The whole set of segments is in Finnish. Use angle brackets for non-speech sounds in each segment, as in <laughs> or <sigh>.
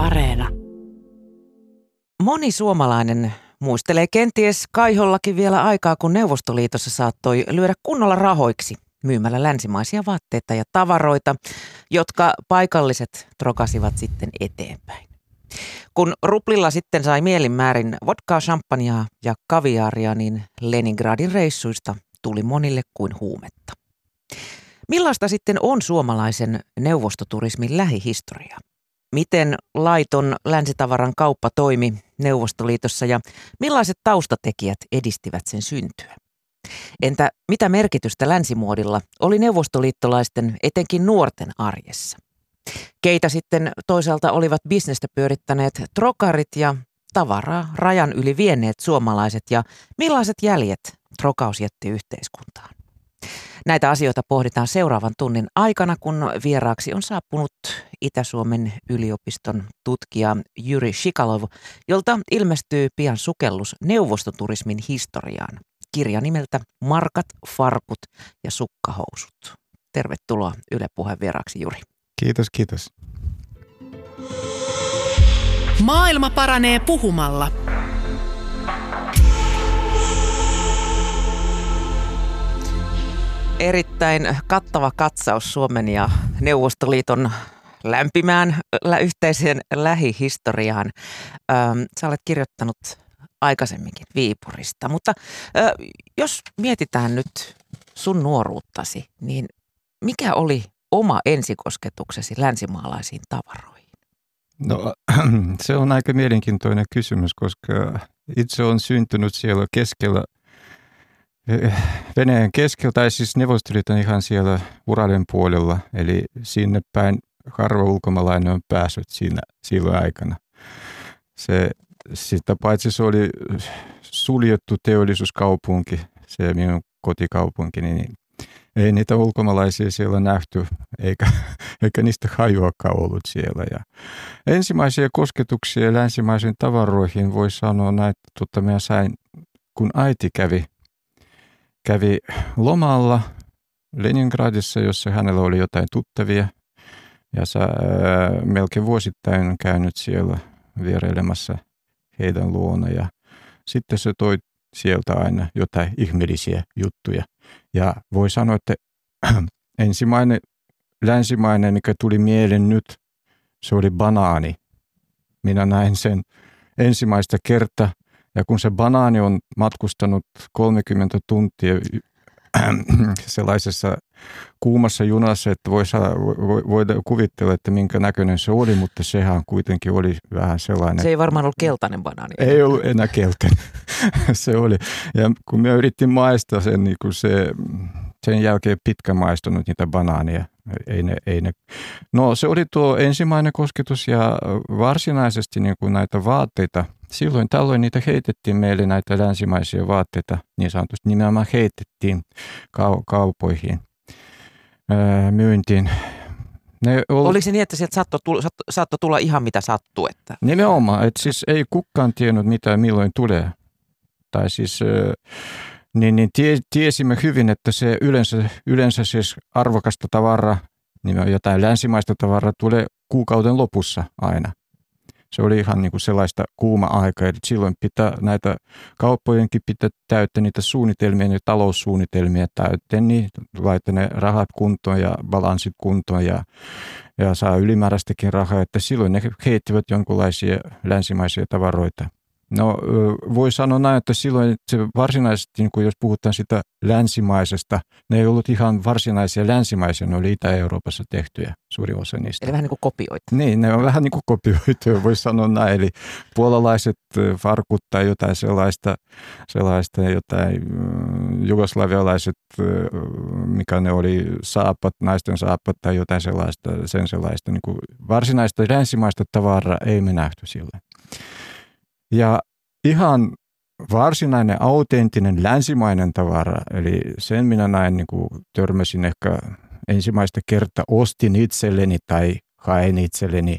Areena. Moni suomalainen muistelee kenties kaihollakin vielä aikaa, kun Neuvostoliitossa saattoi lyödä kunnolla rahoiksi myymällä länsimaisia vaatteita ja tavaroita, jotka paikalliset trokasivat sitten eteenpäin. Kun ruplilla sitten sai mielinmäärin vodkaa, champagnea ja kaviaaria, niin Leningradin reissuista tuli monille kuin huumetta. Millaista sitten on suomalaisen neuvostoturismin lähihistoria? Miten laiton länsitavaran kauppa toimi Neuvostoliitossa ja millaiset taustatekijät edistivät sen syntyä? Entä mitä merkitystä länsimuodilla oli neuvostoliittolaisten etenkin nuorten arjessa? Keitä sitten toisaalta olivat bisnestä pyörittäneet trokarit ja tavaraa rajan yli vienneet suomalaiset ja millaiset jäljet trokaus jätti yhteiskuntaan? Näitä asioita pohditaan seuraavan tunnin aikana, kun vieraaksi on saapunut Itä-Suomen yliopiston tutkija Jyri Shikalov, jolta ilmestyy pian sukellus neuvostoturismin historiaan. Kirja nimeltä Markat, farkut ja sukkahousut. Tervetuloa Yle Puheen vieraaksi, Juri. Kiitos, kiitos. Maailma paranee puhumalla. Erittäin kattava katsaus Suomen ja Neuvostoliiton lämpimään lä- yhteiseen lähihistoriaan. Ähm, sä olet kirjoittanut aikaisemminkin Viipurista, mutta jos mietitään nyt sun nuoruuttasi, niin mikä oli oma ensikosketuksesi länsimaalaisiin tavaroihin? No <clears throat> se on aika mielenkiintoinen kysymys, koska itse on syntynyt siellä keskellä, Venäjän keskellä, tai siis Neuvostoliiton ihan siellä Uralen puolella, eli sinne päin harva ulkomaalainen on päässyt siinä silloin aikana. Se, sitä paitsi se oli suljettu teollisuuskaupunki, se minun kotikaupunki, niin ei niitä ulkomaalaisia siellä nähty, eikä, <laughs> eikä niistä hajuakaan ollut siellä. Ja ensimmäisiä kosketuksia länsimaisiin tavaroihin voi sanoa näin, että tota, minä sain, kun äiti kävi, kävi lomalla Leningradissa, jossa hänellä oli jotain tuttavia. Ja sä ää, melkein vuosittain käynyt siellä vierailemassa heidän luona. Ja sitten se toi sieltä aina jotain ihmeellisiä juttuja. Ja voi sanoa, että <clears throat> ensimmäinen länsimainen, mikä tuli mieleen nyt, se oli banaani. Minä näin sen ensimmäistä kertaa. Ja kun se banaani on matkustanut 30 tuntia <clears throat> sellaisessa kuumassa junassa, että voi, saa, voi, voi kuvitella, että minkä näköinen se oli, mutta sehän kuitenkin oli vähän sellainen. Se ei varmaan ollut keltainen banaani. Ei ollut enää keltainen. <laughs> se oli. Ja kun me yritin maistaa sen, niin kuin se, sen jälkeen pitkä maistunut niitä banaania. Ei ne, ei ne. No se oli tuo ensimmäinen kosketus ja varsinaisesti niin kuin näitä vaatteita – silloin tällöin niitä heitettiin meille näitä länsimaisia vaatteita, niin sanotusti nimenomaan heitettiin kau- kaupoihin öö, myyntiin. Ne ol... Oliko se niin, että sieltä saattoi tulla, saatto tulla ihan mitä sattuu? Että... Nimenomaan, että siis ei kukaan tiennyt mitä milloin tulee. Tai siis, niin, niin tie, tiesimme hyvin, että se yleensä, yleensä siis arvokasta tavaraa, niin jotain länsimaista tavaraa tulee kuukauden lopussa aina se oli ihan niin kuin sellaista kuuma-aikaa. Eli silloin pitää näitä kauppojenkin pitää täyttää niitä suunnitelmia, niitä taloussuunnitelmia täyttää, niin laittaa ne rahat kuntoon ja balanssit kuntoon ja, ja saa ylimääräistäkin rahaa, että silloin ne heittivät jonkinlaisia länsimaisia tavaroita No voi sanoa näin, että silloin se varsinaisesti, niin kun jos puhutaan sitä länsimaisesta, ne ei ollut ihan varsinaisia länsimaisia, ne oli Itä-Euroopassa tehtyjä, suuri osa niistä. Eli vähän niin kuin kopioita. Niin, ne on vähän niin kuin kopioita, voi sanoa näin. Eli puolalaiset farkut tai jotain sellaista, sellaista jotain jugoslavialaiset, mikä ne oli, saapat, naisten saapat tai jotain sellaista, sen sellaista. Niin kuin varsinaista länsimaista tavaraa ei me nähty silloin. Ja ihan varsinainen autenttinen länsimainen tavara, eli sen minä näin niin kuin törmäsin ehkä ensimmäistä kertaa, ostin itselleni tai hain itselleni.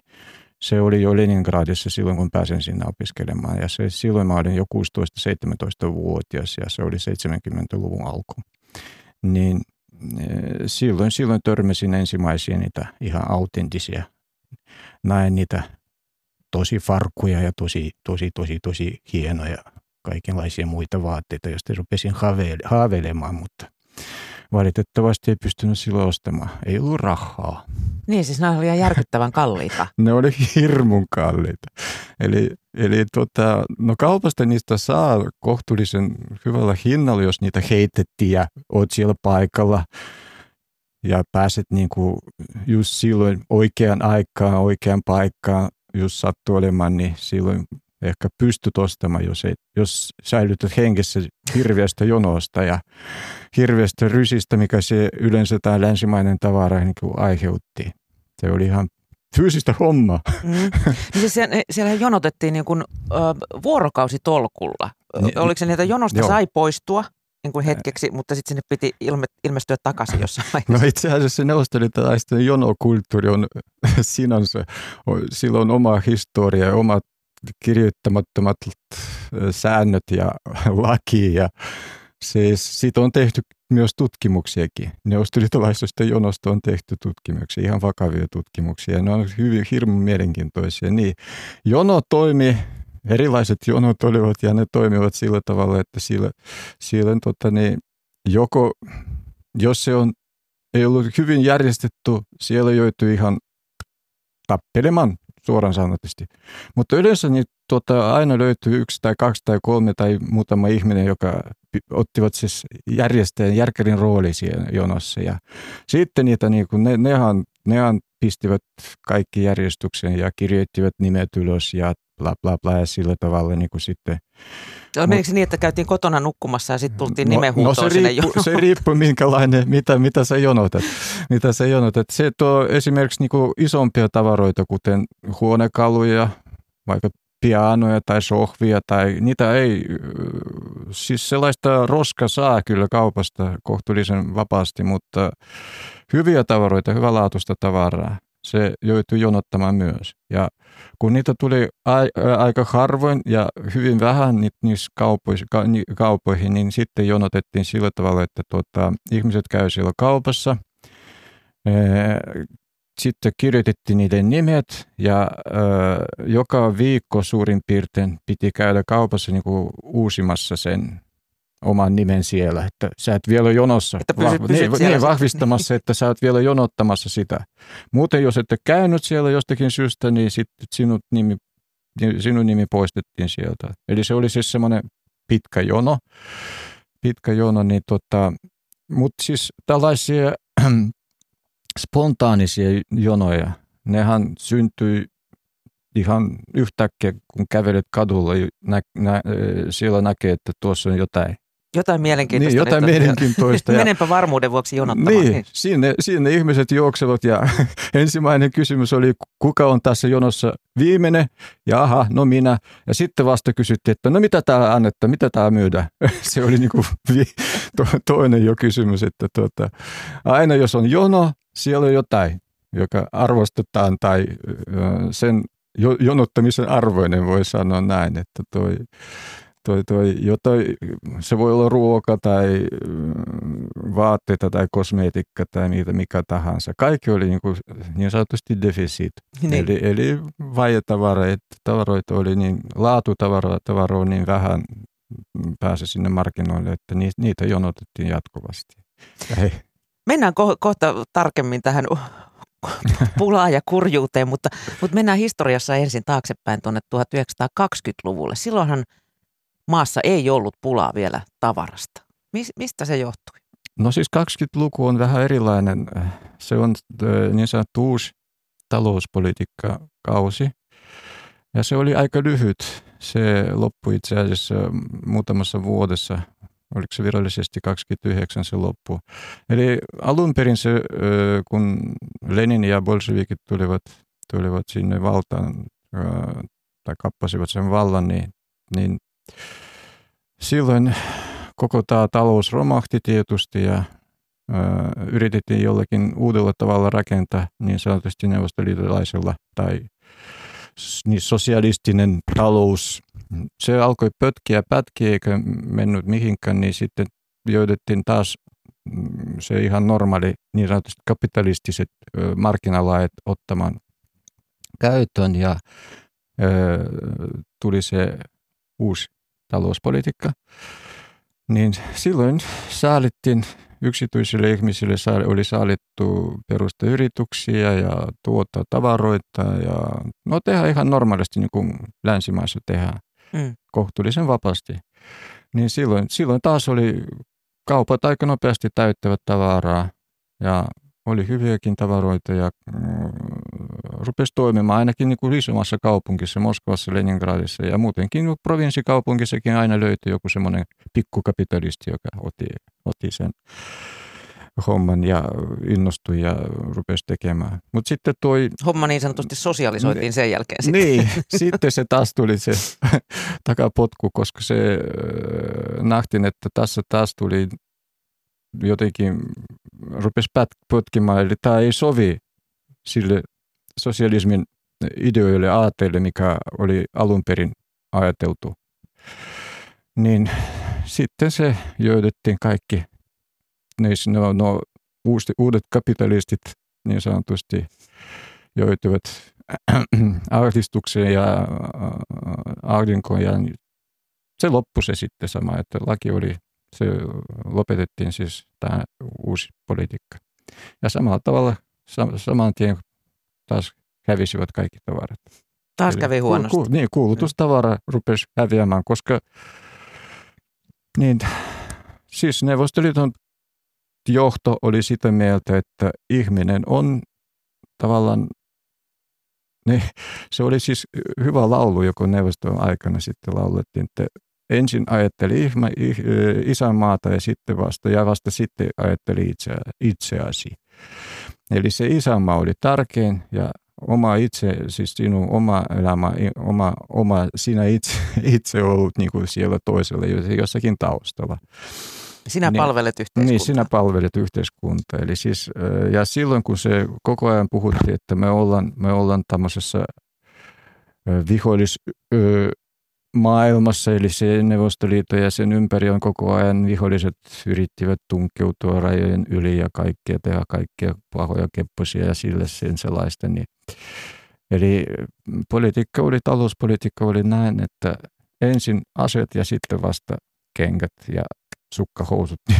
Se oli jo Leningradissa silloin, kun pääsin sinne opiskelemaan. Ja se, silloin mä olin jo 16-17-vuotias ja se oli 70-luvun alku. Niin e, silloin, silloin törmäsin ensimmäisiä niitä ihan autenttisia. Näin niitä tosi farkkuja ja tosi, tosi, tosi, tosi hienoja kaikenlaisia muita vaatteita, joista rupesin haaveilemaan, haaveilemaan mutta valitettavasti ei pystynyt silloin ostamaan. Ei ollut rahaa. Niin, siis nämä olivat järkyttävän kalliita. <laughs> ne oli hirmun kalliita. Eli, eli tota, no kaupasta niistä saa kohtuullisen hyvällä hinnalla, jos niitä heitettiin ja oot siellä paikalla ja pääset niin kuin just silloin oikean aikaan, oikean paikkaan, jos sattuu olemaan, niin silloin ehkä pystyt ostamaan, jos, ei, jos säilytät henkessä hirveästä jonosta ja hirveästä rysistä, mikä se yleensä tämä länsimainen tavara niin kuin aiheutti. Se oli ihan fyysistä hommaa. Mm. Niin siis siellä, jonotettiin niin kuin, ö, vuorokausitolkulla. Niin, Oliko se niitä jonosta joo. sai poistua niin kuin hetkeksi, mutta sitten sinne piti ilme, ilmestyä takaisin <laughs> jossain vaiheessa? No itse asiassa neuvostoliittolaisten jonokulttuuri on <laughs> sinänsä, sillä on oma historia ja omat kirjoittamattomat säännöt ja <laughs> laki ja siis siitä on tehty myös tutkimuksiakin. Neuvostoliitolaisesta jonosta on tehty tutkimuksia, ihan vakavia tutkimuksia. Ne on hyvin hirmu mielenkiintoisia. Niin, jono toimi, erilaiset jonot olivat ja ne toimivat sillä tavalla, että sillä, sillä tota, niin, joko, jos se on, ei ollut hyvin järjestetty, siellä joutui ihan tappelemaan suoraan sanotusti. Mutta yleensä niin, tuota, aina löytyy yksi tai kaksi tai kolme tai muutama ihminen, joka ottivat siis järjestäjän järkärin rooli siellä jonossa. Ja sitten niitä, niin kuin, ne, nehan, nehan pistivät kaikki järjestyksen ja kirjoittivat nimet ylös ja bla bla bla ja sillä tavalla niin kuin sitten. No, menikö se niin, että käytiin kotona nukkumassa ja sitten tultiin no, nimenhuutoon no se sinne riippu, Se riippuu minkälainen, mitä, mitä sä jonotat. mitä sä jonotat. Se tuo esimerkiksi niin kuin isompia tavaroita, kuten huonekaluja, vaikka pianoja tai sohvia tai niitä ei, siis sellaista roska saa kyllä kaupasta kohtuullisen vapaasti, mutta hyviä tavaroita, hyvälaatuista tavaraa, se joutui jonottamaan myös. Ja kun niitä tuli aika harvoin ja hyvin vähän niissä kaupoihin, kaupoihin, niin sitten jonotettiin sillä tavalla, että tuota, ihmiset käy siellä kaupassa, sitten kirjoitettiin niiden nimet ja ö, joka viikko suurin piirtein piti käydä kaupassa niin kuin uusimassa sen oman nimen siellä, että sä et vielä jonossa, että pysyt, pysyt niin, niin, vahvistamassa, että sä oot vielä jonottamassa sitä. Muuten jos ette käynyt siellä jostakin syystä, niin sitten sinut nimi, sinun nimi poistettiin sieltä. Eli se oli siis semmoinen pitkä jono, pitkä jono, niin tota, mutta siis tällaisia <clears throat> spontaanisia jonoja, nehän syntyi ihan yhtäkkiä, kun kävelet kadulla, nä, nä, siellä näkee, että tuossa on jotain jotain mielenkiintoista. Niin, jotain mielenkiintoista. Ja... Menenpä varmuuden vuoksi jonottamaan. Niin, niin. Sinne, sinne ihmiset juoksevat ja <laughs> ensimmäinen kysymys oli, kuka on tässä jonossa viimeinen? Ja aha, no minä. Ja sitten vasta kysyttiin, että no mitä tämä annetta, mitä tämä myydään? <laughs> Se oli <laughs> niin kuin to, toinen jo kysymys, että tuota, aina jos on jono, siellä on jotain, joka arvostetaan tai sen jonottamisen arvoinen voi sanoa näin, että toi toi, toi, jotain, se voi olla ruoka tai mm, vaatteita tai kosmeetikka tai mitä mikä tahansa. Kaikki oli niin, kuin, niin sanotusti defisit. Niin. Eli, eli vaietavaroita tavaroita oli niin, laatutavaroita on niin vähän pääse sinne markkinoille, että niitä jonotettiin jatkuvasti. Hei. Mennään ko- kohta tarkemmin tähän pulaa ja kurjuuteen, mutta, mutta mennään historiassa ensin taaksepäin tuonne 1920-luvulle. Silloinhan maassa ei ollut pulaa vielä tavarasta. Mistä se johtui? No siis 20-luku on vähän erilainen. Se on niin sanottu uusi talouspolitiikkakausi. Ja se oli aika lyhyt. Se loppui itse asiassa muutamassa vuodessa. Oliko se virallisesti 29 se loppu. Eli alun perin se, kun Lenin ja bolshevikit tulivat, tulivat sinne valtaan tai kappasivat sen vallan, niin, niin silloin koko tämä talous romahti tietysti ja ö, yritettiin jollakin uudella tavalla rakentaa niin sanotusti neuvostoliitolaisella tai niin sosialistinen talous. Se alkoi pötkiä pätkiä eikä mennyt mihinkään, niin sitten joudettiin taas mm, se ihan normaali niin sanotusti kapitalistiset markkinalait ottamaan käyttöön ja tuli se uusi talouspolitiikka, niin silloin saalittiin yksityisille ihmisille oli saalittu perusta yrityksiä ja tuota tavaroita ja no tehdään ihan normaalisti niin kuin länsimaissa tehdään mm. kohtuullisen vapaasti. Niin silloin, silloin taas oli kaupat aika nopeasti täyttävät tavaraa ja oli hyviäkin tavaroita ja mm, rupesi toimimaan ainakin niin kuin isommassa kaupungissa, Moskovassa, Leningradissa ja muutenkin provinssikaupungissakin aina löytyi joku semmoinen pikkukapitalisti, joka otti, otti sen homman ja innostui ja rupesi tekemään. Mut sitten toi... Homma niin sanotusti sosialisoitiin sen jälkeen sitten. Niin, <laughs> sitten se taas tuli se <laughs> takapotku, koska se nähtiin, että tässä taas tuli jotenkin rupesi potkimaan, eli tämä ei sovi sille sosialismin ideoille aatteille, mikä oli alun perin ajateltu. Niin sitten se joudettiin kaikki no, no, uudet kapitalistit niin sanotusti joutuivat <clears throat> ahdistukseen ja ahdinkoon ja se loppui se sitten sama, että laki oli, se lopetettiin siis tämä uusi politiikka. Ja samalla tavalla saman tien taas hävisivät kaikki tavarat. Taas kävi huonosti. Ku, ku, niin, kuulutustavara rupesi häviämään, koska niin, siis Neuvostoliiton johto oli sitä mieltä, että ihminen on tavallaan, ne, <laughs> se oli siis hyvä laulu, joka neuvoston aikana sitten laulettiin, että ensin ajatteli ihma, isänmaata ja sitten vasta, ja vasta sitten ajatteli itse, itseäsi. Eli se isänmaa oli tärkein ja oma itse, siis sinun oma elämä, oma, oma sinä itse, <laughs> itse ollut niin kuin siellä toisella jossakin taustalla. Sinä niin, palvelet yhteiskuntaa. Niin, sinä palvelet yhteiskuntaa. Eli siis, ja silloin kun se koko ajan puhuttiin, että me ollaan, me ollaan tämmöisessä vihollis maailmassa, eli se Neuvostoliitto ja sen ympäri on koko ajan viholliset yrittivät tunkeutua rajojen yli ja kaikkea tehdä kaikkia pahoja kepposia ja sille sen sellaista. Niin. Eli politiikka oli, talouspolitiikka oli näin, että ensin aset ja sitten vasta kengät ja sukkahousut. <laughs>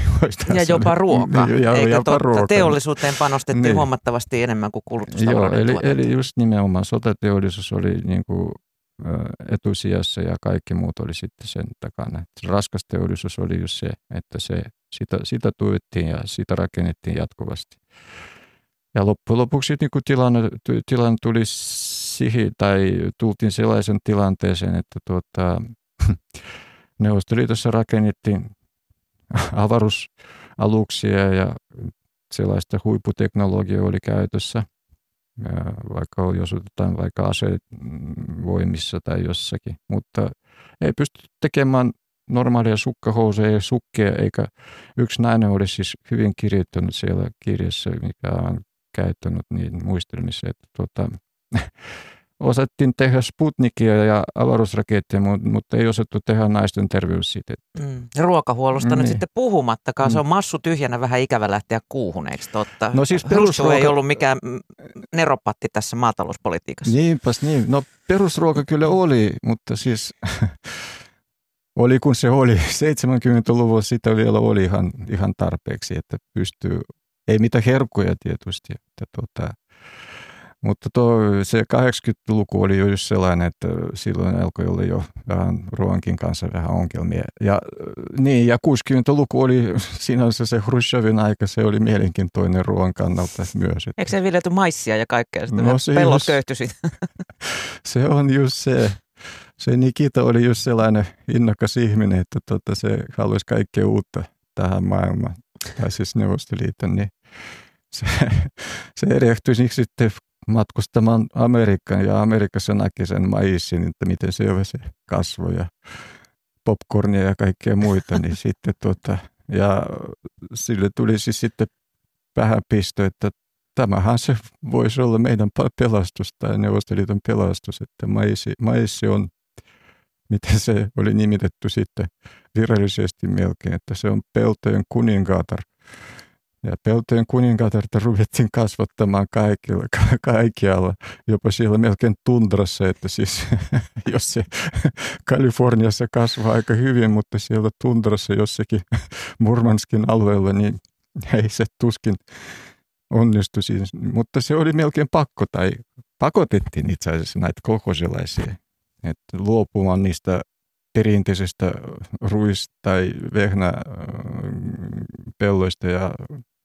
Niin ja jopa ruoka. Ja, Eikö jopa totta? Ruoka. Teollisuuteen panostettiin niin. huomattavasti enemmän kuin kulutustavaroiden Joo, eli, eli just nimenomaan sotateollisuus oli niin kuin etusijassa ja kaikki muut oli sitten sen takana. Raskas teollisuus oli just se, että se, sitä, sitä tuettiin ja sitä rakennettiin jatkuvasti. Ja loppujen lopuksi niin kuin tilanne, tilanne tuli siihen, tai tultiin sellaisen tilanteeseen, että tuota, <clears throat> Neuvostoliitossa rakennettiin avaruusaluksia ja sellaista huipputeknologiaa oli käytössä vaikka jos otetaan vaikka asevoimissa tai jossakin, mutta ei pysty tekemään normaalia sukkahousuja ja sukkia, eikä yksi nainen oli siis hyvin kirjoittanut siellä kirjassa, mikä on käyttänyt niin muistelmissa, että tuota, <laughs> osattiin tehdä Sputnikia ja avaruusraketteja, mutta ei osattu tehdä naisten terveyssiteitä. Mm. Ruokahuollosta niin. nyt sitten puhumattakaan. Mm. Se on massu tyhjänä vähän ikävä lähteä kuuhun, eikö totta? No siis perusruoka... ei ollut mikään neropatti tässä maatalouspolitiikassa. Niinpäs niin. No perusruoka kyllä oli, mutta siis <laughs> oli kun se oli. <laughs> 70-luvulla sitä vielä oli ihan, ihan tarpeeksi, että pystyy, ei mitään herkkuja tietysti. Että tuota, mutta tuo, se 80-luku oli jo just sellainen, että silloin alkoi olla jo vähän ruoankin kanssa vähän ongelmia. Ja, niin, ja 60-luku oli <laughs> sinänsä se Hrushovin aika, se oli mielenkiintoinen ruoan kannalta myös. Että... Eikö se viljelty maissia ja kaikkea? Sitten no, se pellot just, <laughs> Se on just se. Se Nikita oli just sellainen innokas ihminen, että tota, se haluaisi kaikkea uutta tähän maailmaan, tai siis Neuvostoliiton, niin se, <laughs> se erehtyi sitten matkustamaan Amerikkaan ja Amerikassa näki sen maissin, että miten se on se kasvo ja popcornia ja kaikkea muita, niin <laughs> sitten tuota, ja sille tuli siis sitten vähän pisto, että tämähän se voisi olla meidän pelastus tai Neuvostoliiton pelastus, että maissi, maissi on, miten se oli nimitetty sitten virallisesti melkein, että se on peltojen kuningaatar. Ja peltojen kuningatarta ruvettiin kasvattamaan kaikilla, ka- kaikkialla, jopa siellä melkein tundrassa, että siis <laughs> jos se Kaliforniassa kasvaa aika hyvin, mutta siellä tundrassa jossakin Murmanskin alueella, niin ei se tuskin onnistu siis. Mutta se oli melkein pakko tai pakotettiin itse asiassa näitä kolhosilaisia, että luopumaan niistä perinteisestä ruis- tai vehnäpelloista ja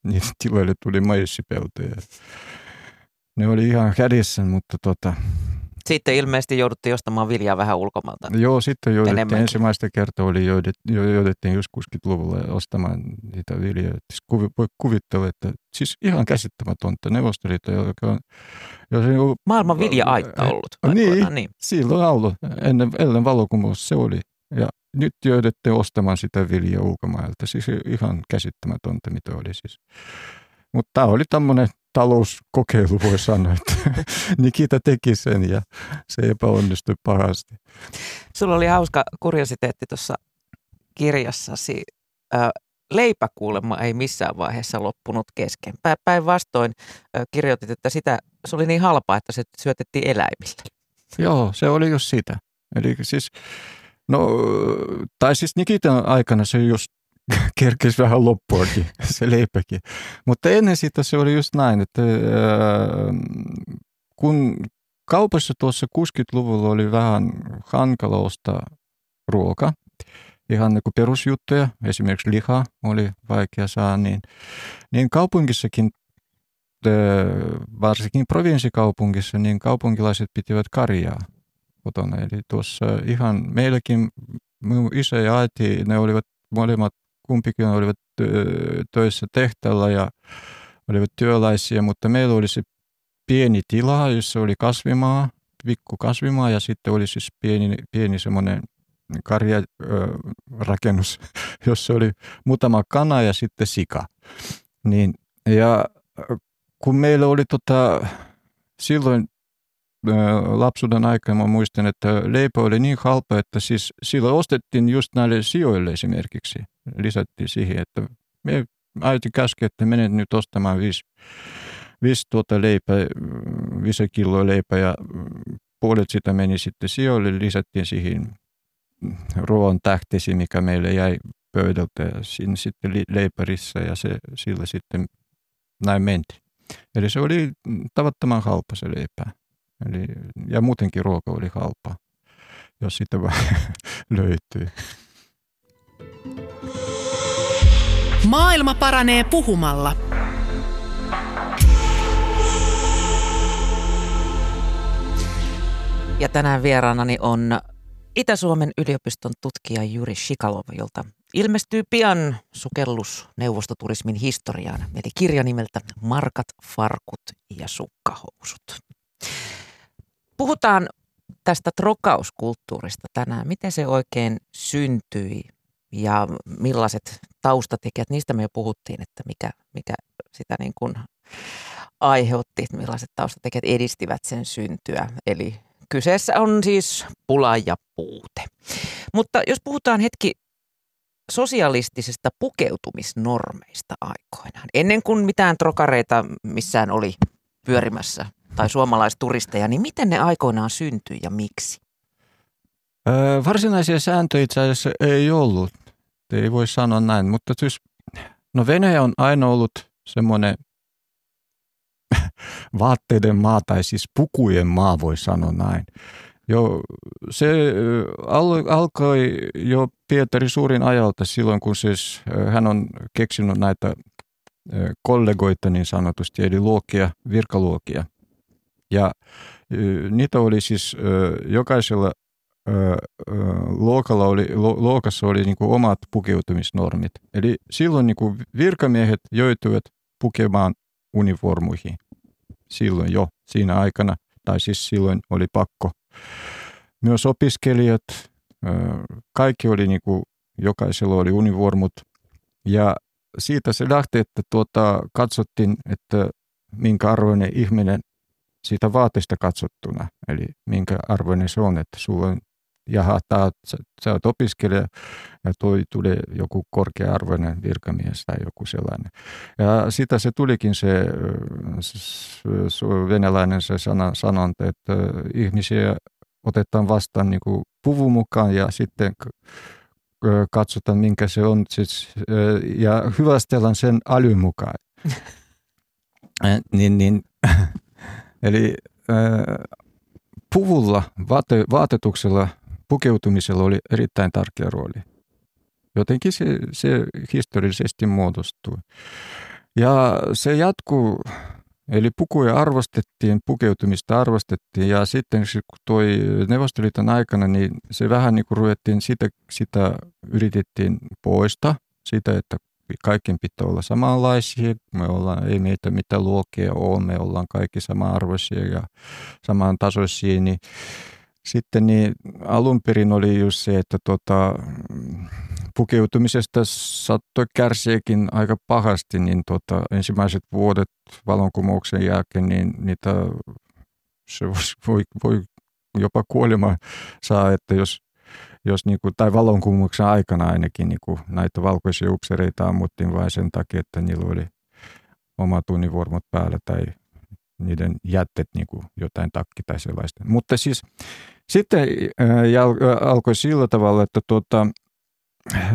<laughs> niistä tiloille tuli maissipeltoja. Ne oli ihan kädessä, mutta tota, Sitten ilmeisesti jouduttiin ostamaan viljaa vähän ulkomailta. joo, sitten jouduttiin Enemmänkin. ensimmäistä kertaa oli jouduttiin just 60-luvulla ostamaan niitä viljaa. Siis voi kuvitella, että siis ihan käsittämätöntä Neuvostoliitto, joka on, jos joku- Maailman vilja-aitta Eh, ollut. niin. niin. silloin ollut, ennen, ennen valokumous se oli. Ja nyt joudutte ostamaan sitä viljaa ulkomailta. Siis ihan käsittämätöntä, mitä oli siis. Mutta tämä oli tämmöinen talouskokeilu, voi sanoa, että <laughs> Nikita teki sen ja se epäonnistui pahasti. Sulla oli hauska kuriositeetti tuossa kirjassasi. Ö, leipäkuulemma ei missään vaiheessa loppunut kesken. Pä- Päinvastoin kirjoitit, että sitä, se oli niin halpaa, että se syötettiin eläimille. Joo, se oli just sitä. Eli siis, no, tai siis Nikitan aikana se just <laughs> kerkesi vähän loppuakin, <laughs> se leipäkin. Mutta ennen sitä se oli just näin, että kun kaupassa tuossa 60-luvulla oli vähän hankala ostaa ruoka, ihan niin kuin perusjuttuja, esimerkiksi liha oli vaikea saada, niin, niin kaupungissakin varsinkin provinssikaupungissa, niin kaupunkilaiset pitivät karjaa kotona. Eli tuossa ihan meilläkin minun isä ja äiti, ne olivat molemmat, kumpikin olivat töissä tehtaalla ja olivat työläisiä, mutta meillä oli se pieni tila, jossa oli kasvimaa, pikku kasvimaa ja sitten oli siis pieni, pieni semmoinen karjarakennus, <laughs> jossa oli muutama kana ja sitten sika. Niin, ja kun meillä oli tota, silloin lapsuuden aikana mä muistan, että leipä oli niin halpa, että siis silloin ostettiin just näille sijoille esimerkiksi. Lisättiin siihen, että me äiti käski, että menet nyt ostamaan viisi, viisi tuota leipää, viisi kiloa leipää ja puolet sitä meni sitten sijoille, lisättiin siihen ruoan tähtesi, mikä meille jäi pöydältä ja siinä sitten leipärissä ja se, sillä sitten näin menti. Eli se oli tavattoman halpa se leipä. Eli, ja muutenkin ruoka oli halpa, jos sitä vaan <laughs> löytyy. Maailma paranee puhumalla. Ja tänään vieraanani on Itä-Suomen yliopiston tutkija Juri Shikalov, jolta ilmestyy pian sukellus neuvostoturismin historiaan, eli kirja nimeltä Markat, farkut ja sukkahousut. Puhutaan tästä trokauskulttuurista tänään. Miten se oikein syntyi ja millaiset taustatekijät, niistä me jo puhuttiin, että mikä, mikä sitä niin kuin aiheutti, millaiset taustatekijät edistivät sen syntyä. Eli kyseessä on siis pula ja puute. Mutta jos puhutaan hetki sosialistisesta pukeutumisnormeista aikoinaan, ennen kuin mitään trokareita missään oli pyörimässä tai suomalaisturisteja, niin miten ne aikoinaan syntyi ja miksi? Öö, varsinaisia sääntöjä itse asiassa ei ollut. Ei voi sanoa näin, mutta siis, no Venäjä on aina ollut semmoinen <laughs> vaatteiden maa tai siis pukujen maa voi sanoa näin. Jo, se al- alkoi jo Pietari Suurin ajalta silloin, kun siis hän on keksinyt näitä kollegoita niin sanotusti, eli luokia, virkaluokia. Ja niitä oli siis jokaisella luokalla oli, lu- luokassa oli niin kuin omat pukeutumisnormit. Eli silloin niin kuin virkamiehet joutuivat pukemaan uniformuihin silloin jo siinä aikana, tai siis silloin oli pakko. Myös opiskelijat, kaikki oli niin kuin, jokaisella oli univormut. Ja siitä se lähti, että tuota, katsottiin, että minkä arvoinen ihminen siitä vaatteesta katsottuna, eli minkä arvoinen se on, että sulla on jaha, tää, sä, sä oot opiskelija ja toi tulee joku korkea-arvoinen virkamies tai joku sellainen. Ja sitä se tulikin se, se venäläinen se sana, sanonta, että ihmisiä otetaan vastaan niin kuin puvun mukaan ja sitten katsotaan, minkä se on, siis, ja hyvästellään sen älyn mukaan. <laughs> niin, niin, <laughs> eli puvulla, vaate, vaatetuksella, pukeutumisella oli erittäin tärkeä rooli. Jotenkin se, se historiallisesti muodostuu. Ja se jatkuu, eli pukuja arvostettiin, pukeutumista arvostettiin ja sitten kun toi Neuvostoliiton aikana, niin se vähän niin kuin ruvettiin, sitä, sitä yritettiin poistaa, sitä, että kaikkien pitää olla samanlaisia. Me ollaan, ei meitä mitä luokkia ole, me ollaan kaikki samanarvoisia ja samantasoisia. Niin sitten niin alun perin oli just se, että tota, pukeutumisesta saattoi kärsiäkin aika pahasti, niin tota, ensimmäiset vuodet valonkumouksen jälkeen, niin niitä se voi, voi jopa kuolema saa, että jos jos niin kuin, tai valonkumouksen aikana ainakin niin kuin, näitä valkoisia upsereita ammuttiin vain sen takia, että niillä oli omat univormut päällä tai niiden jätteet niin kuin jotain takki tai sellaista. Mutta siis sitten äh, alkoi sillä tavalla, että tuota, äh,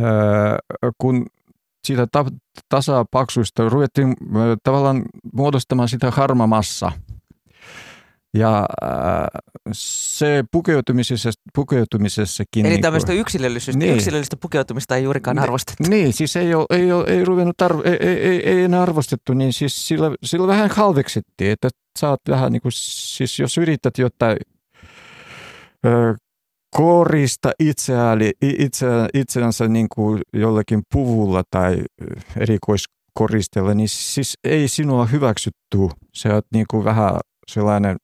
kun siitä ta- tasapaksuista ruvettiin äh, tavallaan muodostamaan sitä harmamassa – ja äh, se pukeutumisessa, pukeutumisessakin... Eli niin tämmöistä yksilöllisyyttä, niin. yksilöllistä pukeutumista ei juurikaan arvostettu. Niin, siis ei, ole, ei, ole, ei ruvennut arvo, ei, ei, ei, ei enää arvostettu, niin siis sillä, sillä vähän halveksettiin, että sä oot vähän niin kuin, siis jos yrität jotain ö, korista itseäli, itse, itseänsä niin kuin jollakin puvulla tai erikoiskoristella, niin siis ei sinua hyväksytty. Se on niin kuin vähän sellainen sä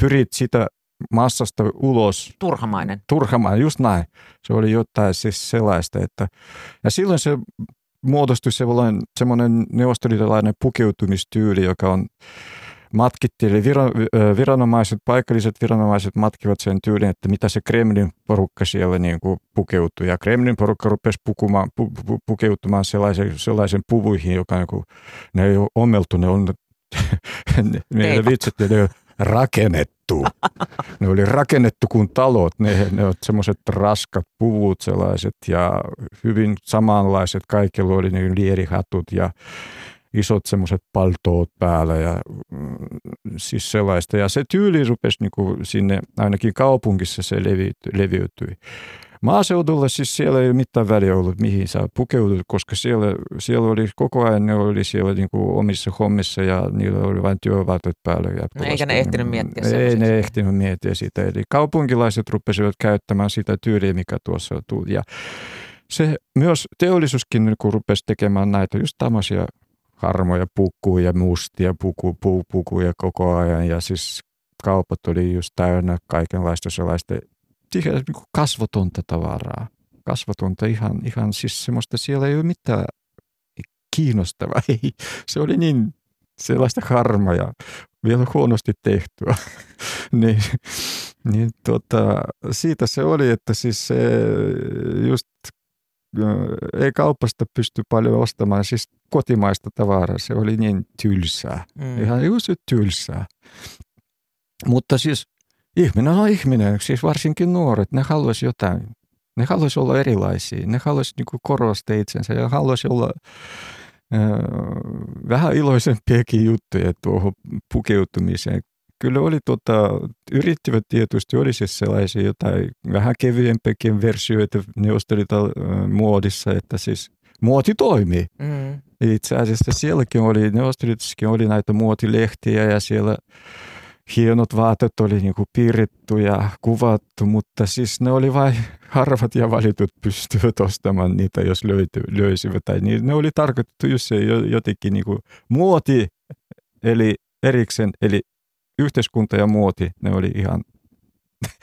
pyrit sitä massasta ulos. Turhamainen. Turhamainen, just näin. Se oli jotain siis sellaista, että ja silloin se muodostui semmoinen, semmoinen neuvostoliitolainen pukeutumistyyli, joka on matkitti, eli viranomaiset, paikalliset viranomaiset matkivat sen tyylin, että mitä se Kremlin porukka siellä niin kuin pukeutui. Ja Kremlin porukka rupesi pukumaan, pu, pu, pukeutumaan sellaisen, sellaisen puvuihin, joka niin kuin, ne ei ole ommeltu, ne on <laughs> meidän vitsit, ne rakennettu. Ne oli rakennettu kuin talot, ne, ne ovat semmoiset raskat puvut sellaiset ja hyvin samanlaiset. Kaikilla oli ne lierihatut ja isot semmoiset paltoot päällä ja mm, siis sellaista. Ja se tyyli rupesi niin kuin sinne, ainakin kaupungissa se leviytyi. Maaseudulla siis siellä ei ole mitään väliä ollut, mihin sä pukeudut, koska siellä, siellä oli koko ajan, ne oli siellä niin kuin omissa hommissa ja niillä oli vain työvaatteet päällä. No eikä ne ehtinyt miettiä Ei ne ehtinyt miettiä sitä. Eli kaupunkilaiset rupesivat käyttämään sitä tyyliä, mikä tuossa tuli. Ja se myös teollisuuskin niin kun rupesi tekemään näitä just tämmöisiä harmoja pukuja, mustia puku, pu, pukuja koko ajan. Ja siis kaupat oli just täynnä kaikenlaista sellaista niin kuin kasvotonta tavaraa. Kasvotonta ihan, ihan siis semmoista, siellä ei ole mitään kiinnostavaa. <laughs> Ei, se oli niin sellaista harmaa ja vielä huonosti tehtyä. <laughs> niin, niin tota, siitä se oli, että siis se just ei kaupasta pysty paljon ostamaan siis kotimaista tavaraa. Se oli niin tylsää. Mm. Ihan just tylsää. Mutta siis ihminen on ihminen, siis varsinkin nuoret, ne haluaisi jotain. Ne haluaisi olla erilaisia, ne haluaisi niin korostaa itsensä ja haluaisi olla äh, vähän iloisempiakin juttuja tuohon pukeutumiseen. Kyllä oli tota, yrittivät tietysti, oli siis sellaisia jotain vähän kevyempiäkin versioita Neuvostoliiton äh, muodissa, että siis muoti toimii. Mm. Itse asiassa sielläkin oli, Neuvostoliitossakin oli näitä muotilehtiä ja siellä hienot vaatteet oli niin kuin piirretty ja kuvattu, mutta siis ne oli vain <laughs> harvat ja valitut pystyvät ostamaan niitä, jos löyty, löysivät. Tai niin, ne oli tarkoitettu just se jotenkin niin kuin muoti, eli erikseen, eli yhteiskunta ja muoti, ne oli ihan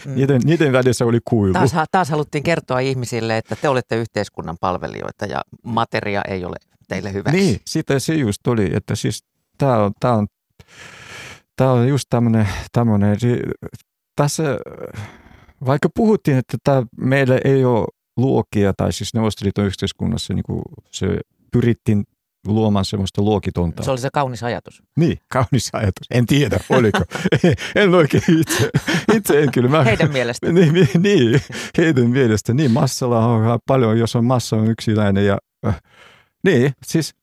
Mm. <laughs> Niiden, niiden välissä oli kuilu. Taas, taas haluttiin kertoa ihmisille, että te olette yhteiskunnan palvelijoita ja materia ei ole teille hyväksi. Niin, sitä se just oli, että siis tämä on, tää on Tämä on just tämmöinen, tämmöinen tässä vaikka puhuttiin, että tämä, meillä ei ole luokia, tai siis Neuvostoliiton yhteiskunnassa niin kuin se pyrittiin luomaan semmoista luokitonta. Se oli se kaunis ajatus. Niin, kaunis ajatus. En tiedä, oliko. <laughs> en oikein itse. Itse en kyllä. Mä, Heidän mielestä. Niin, niin, heidän mielestä. Niin, massalla on paljon, jos on massa on yksinäinen ja niin, siis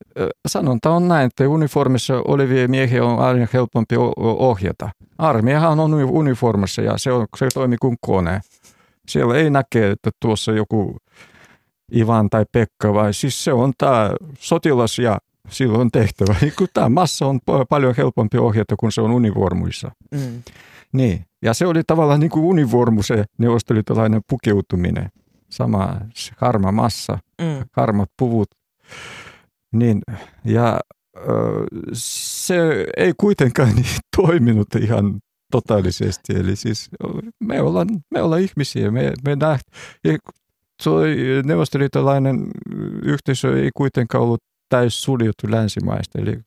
sanonta on näin, että uniformissa olevia miehiä on aina helpompi ohjata. Armeijahan on uniformissa ja se, on, se toimii kuin kone. Siellä ei näkee, että tuossa joku Ivan tai Pekka, vai siis se on tämä sotilas ja silloin tehtävä. Niin tämä massa on paljon helpompi ohjata, kun se on univormuissa. Mm. Niin, ja se oli tavallaan niin kuin univormu se neuvostoliitolainen pukeutuminen. Sama harma massa, mm. harmat puvut. Niin, ja se ei kuitenkaan <laughs> niin toiminut ihan totaalisesti. Eli siis me ollaan, me ollaan ihmisiä, me, me näht, toi neuvostoliitolainen yhteisö ei kuitenkaan ollut täys suljettu länsimaista. Eli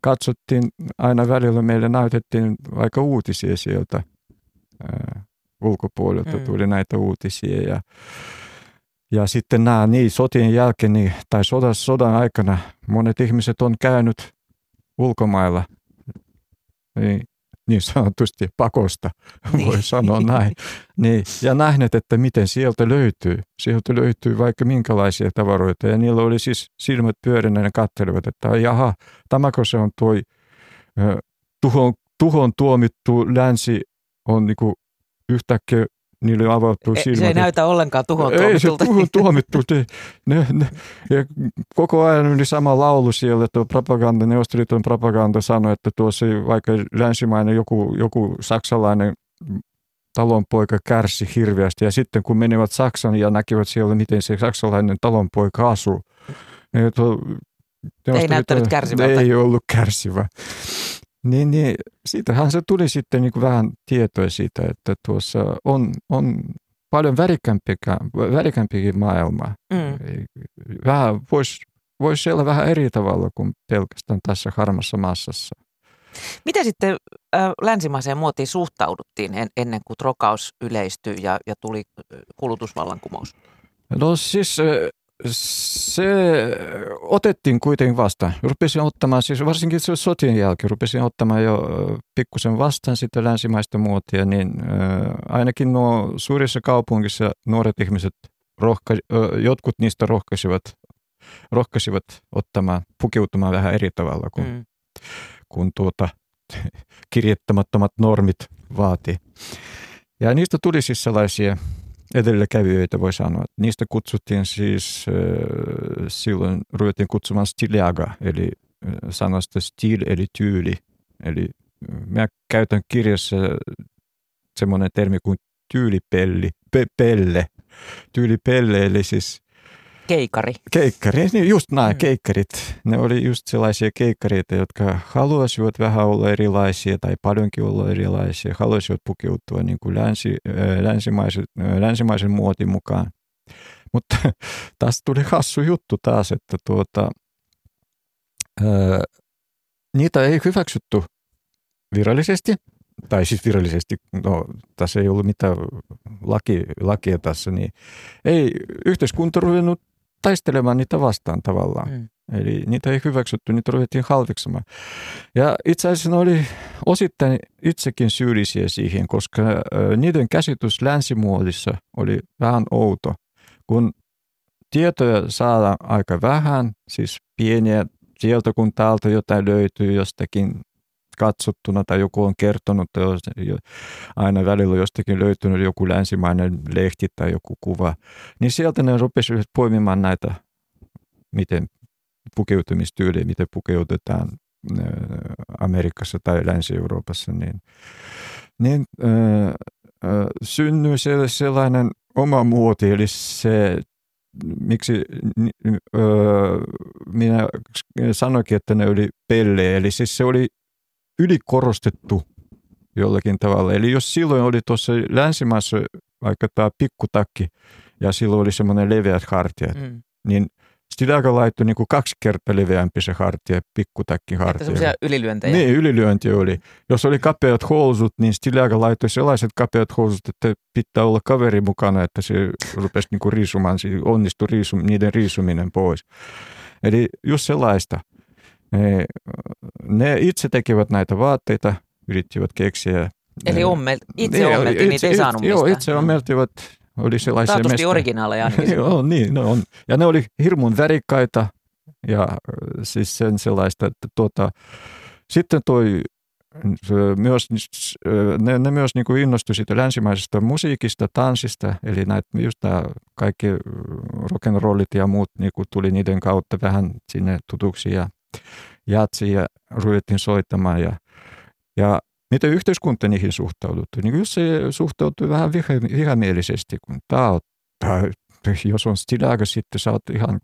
katsottiin aina välillä, meille näytettiin aika uutisia sieltä ää, ulkopuolelta, mm. tuli näitä uutisia. Ja, ja sitten nämä niin sotien jälkeen niin, tai sodan, sodan aikana monet ihmiset on käynyt ulkomailla. Niin niin sanotusti pakosta, <laughs> niin. voi sanoa näin. Niin, ja nähneet, että miten sieltä löytyy. Sieltä löytyy vaikka minkälaisia tavaroita. Ja niillä oli siis silmät pyörinä ja katselivat, että jaha, tämäkö se on tuo tuhon, tuhon tuomittu länsi on niinku yhtäkkiä niille avautuu silmät. Se ei näytä ollenkaan tuhon Ei se tuhon tuomittu. Ne, ne, ja koko ajan oli sama laulu siellä, että propaganda, Neuvostoliiton propaganda sanoi, että tuossa vaikka länsimainen joku, joku saksalainen talonpoika kärsi hirveästi. Ja sitten kun menivät Saksan ja näkivät siellä, miten se saksalainen talonpoika asuu, niin tuo, ei näyttänyt kärsivältä. Ei ollut kärsivä. Niin, niin siitähän se tuli sitten niin kuin vähän tietoa siitä, että tuossa on, on paljon värikämpikin maailma. Mm. Vähän voisi vois olla vähän eri tavalla kuin pelkästään tässä harmassa massassa. Miten sitten länsimaiseen muotiin suhtauduttiin en, ennen kuin trokaus yleistyi ja, ja tuli kulutusvallankumous? No siis se otettiin kuitenkin vastaan. Rupesin ottamaan, siis varsinkin se sotien jälkeen, rupesin ottamaan jo pikkusen vastaan sitä länsimaista muotia, niin ainakin nuo suurissa kaupungissa nuoret ihmiset, rohka, jotkut niistä rohkaisivat, rohkaisivat ottamaan, pukeutumaan vähän eri tavalla kuin, mm. kuin tuota, <laughs> kirjoittamattomat normit vaati. Ja niistä tuli siis sellaisia edelläkävijöitä voi sanoa. Niistä kutsuttiin siis, silloin ruvettiin kutsumaan stiliaga, eli sanasta stil eli tyyli. Eli mä käytän kirjassa semmoinen termi kuin tyylipelli, pe, pelle, tyylipelle, eli siis Keikari. Keikkari, niin just nämä mm. keikkarit. Ne oli just sellaisia keikkareita, jotka haluaisivat vähän olla erilaisia tai paljonkin olla erilaisia. Haluaisivat pukeutua niin kuin länsi, länsimaisen, länsimaisen muotin mukaan. Mutta <laughs> tästä tuli hassu juttu taas, että tuota, ää, niitä ei hyväksytty virallisesti, tai siis virallisesti, no tässä ei ollut mitään laki, lakia tässä, niin ei yhteiskunta ruvennut taistelemaan niitä vastaan tavallaan. Mm. Eli niitä ei hyväksytty, niitä ruvettiin halveksamaan. Ja itse asiassa oli osittain itsekin syyllisiä siihen, koska niiden käsitys länsimuodissa oli vähän outo. Kun tietoja saadaan aika vähän, siis pieniä sieltä kun täältä jotain löytyy jostakin katsottuna tai joku on kertonut, aina välillä jostakin löytynyt joku länsimainen lehti tai joku kuva, niin sieltä ne rupesivat poimimaan näitä, miten pukeutumistyyliä, miten pukeutetaan Amerikassa tai Länsi-Euroopassa, niin, niin syntyy sellainen oma muoti, eli se miksi öö, minä sanoinkin, että ne oli pelle, eli siis se oli ylikorostettu jollakin tavalla. Eli jos silloin oli tuossa länsimaassa vaikka tämä pikkutakki ja silloin oli semmoinen leveät hartiat, mm. niin Stilaga laittoi niin kuin kaksi kertaa leveämpi se hartia, pikkutäkki Että hartia. semmoisia ylilyöntejä. Niin, ylilyönti oli. Jos oli kapeat housut, niin Stilaga laittoi sellaiset kapeat housut, että pitää olla kaveri mukana, että se rupesi niinku riisumaan, se onnistui riisum, niiden riisuminen pois. Eli just sellaista. Ne, ne itse tekevät näitä vaatteita, yrittivät keksiä. Eli Ne- ommel, itse Niin, ommeltiin, niitä ei itse- saanut Joo, mistään. itse ommeltivat. Oli sellaisia Taatusti mestareita. originaaleja ainakin. <laughs> Joo, niin, ne on. Ja ne oli hirmun värikkaita ja äh, siis sen sellaista, että tuota, sitten toi myös, äh, ne, ne myös niin kuin innostui siitä länsimaisesta musiikista, tanssista, eli näitä just tää kaikki rock'n'rollit ja muut niin kuin tuli niiden kautta vähän sinne tutuksi ja jatsi ja ruvettiin soittamaan ja, ja miten yhteiskunta niihin suhtauduttu. Niin just se suhtautui vähän viha, vihamielisesti, kun tää on, tää, jos on stilaga sitten sä oot ihan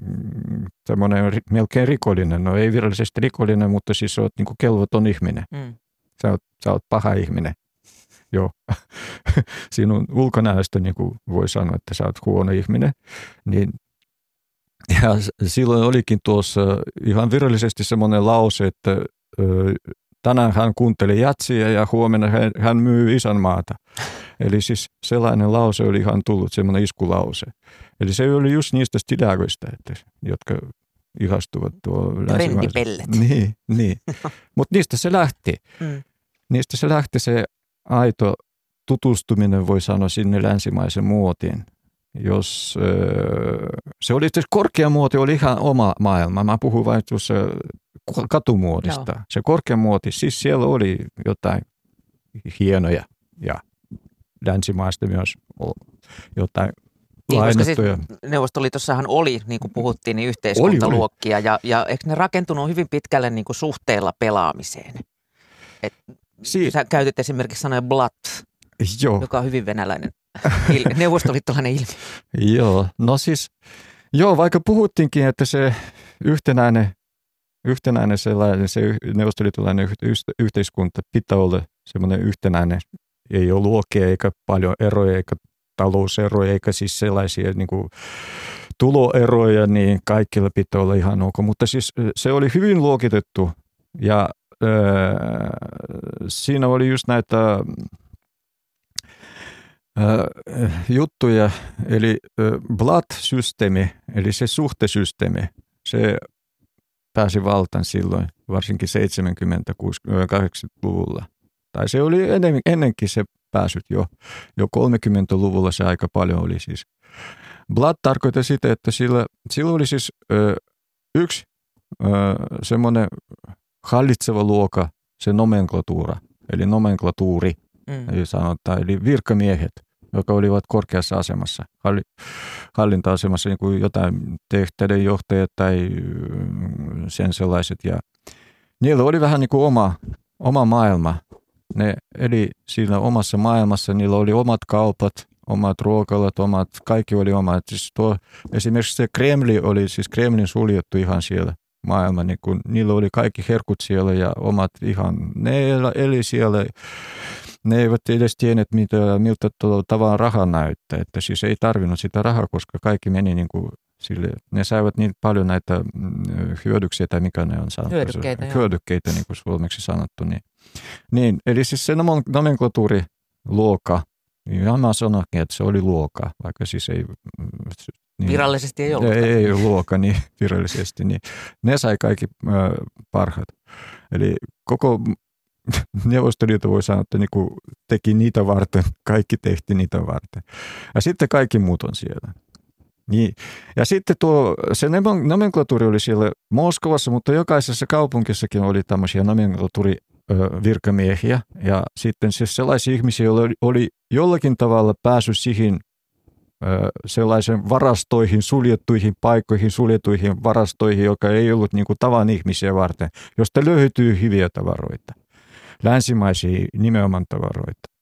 mm, tämmöinen melkein rikollinen. No ei virallisesti rikollinen, mutta siis oot niin kelvoton ihminen. Mm. Sä oot, sä oot paha ihminen. <laughs> Joo. <laughs> Sinun ulkonäöstä niin kuin voi sanoa, että sä oot huono ihminen. Niin, ja silloin olikin tuossa ihan virallisesti semmoinen lause, että tänään hän kuunteli jatsia ja huomenna hän, myy isänmaata. Eli siis sellainen lause oli ihan tullut, semmoinen iskulause. Eli se oli just niistä stilagoista, että, jotka ihastuvat tuo. Trendipellet. Niin, niin. <laughs> mutta niistä se lähti. Mm. Niistä se lähti se aito tutustuminen, voi sanoa, sinne länsimaisen muotiin. Jos se oli siis korkea muoti, oli ihan oma maailma. Mä puhun vain tuossa katumuodista. Joo. Se korkea muoti, siis siellä oli jotain hienoja ja länsimaista myös jotain Niin, koska siis. Neuvostoliitossahan oli, niin kuin puhuttiin, niin yhteiskuntaluokkia ja, ja eikö ne rakentunut hyvin pitkälle niin kuin suhteella pelaamiseen? Et, Si- sä käytit esimerkiksi sanoja blat, Joo. joka on hyvin venäläinen, il, <laughs> neuvostoliittolainen ilmiö. Joo, no siis, joo, vaikka puhuttiinkin, että se yhtenäinen, yhtenäinen sellainen, se neuvostoliittolainen yh- yh- yhteiskunta pitää olla semmoinen yhtenäinen, ei ole luokkia eikä paljon eroja eikä talouseroja eikä siis sellaisia niin kuin tuloeroja, niin kaikilla pitää olla ihan ok. Mutta siis se oli hyvin luokitettu ja öö, siinä oli just näitä juttuja, eli blood-systeemi, eli se suhtesysteemi, se pääsi valtaan silloin, varsinkin 70-80-luvulla. Tai se oli ennen, ennenkin se pääsyt jo, jo 30-luvulla se aika paljon oli siis. Blood tarkoittaa sitä, että sillä, sillä oli siis ö, yksi ö, semmoinen hallitseva luoka, se nomenklatuura, eli nomenklatuuri, Mm. sanotaan, eli virkamiehet, jotka olivat korkeassa asemassa, halli, hallinta-asemassa, niin kuin jotain tehtäiden johtajat tai mm, sen sellaiset. Ja niillä oli vähän niin kuin oma, oma maailma. Ne eli siinä omassa maailmassa, niillä oli omat kaupat, omat ruokalat, omat, kaikki oli omat. Siis tuo, esimerkiksi se Kremli oli, siis Kremlin suljettu ihan siellä maailma, niin kun niillä oli kaikki herkut siellä ja omat ihan, ne eli siellä ne eivät edes tienneet, mitä, miltä tuo tavan raha näyttää. Että siis ei tarvinnut sitä rahaa, koska kaikki meni niin kuin sille, ne saivat niin paljon näitä mm, hyödyksiä, tai mikä ne on sanottu. Hyödykkeitä. Hyödykkeitä, niin kuin suomeksi sanottu. Niin. niin, eli siis se nomen- nomenklatuuriluokka, ja mä sanoinkin, että se oli luokka, vaikka siis ei... mm, Niin, Virallisesti ei ollut. ei, ei ole luokka niin virallisesti, niin ne sai kaikki ö, parhaat. Eli koko <laughs> Neuvostoliitto voi sanoa, että niinku teki niitä varten, kaikki tehtiin niitä varten. Ja sitten kaikki muut on siellä. Niin. Ja sitten tuo, se nomen- nomenklatuuri oli siellä Moskovassa, mutta jokaisessa kaupunkissakin oli tämmöisiä nomenklatuuri virkamiehiä ja sitten siis sellaisia ihmisiä, joilla oli, jollakin tavalla päässyt siihen sellaisen varastoihin, suljettuihin paikkoihin, suljettuihin varastoihin, joka ei ollut niin kuin tavan ihmisiä varten, josta löytyy hyviä tavaroita, länsimaisia nimenomaan tavaroita.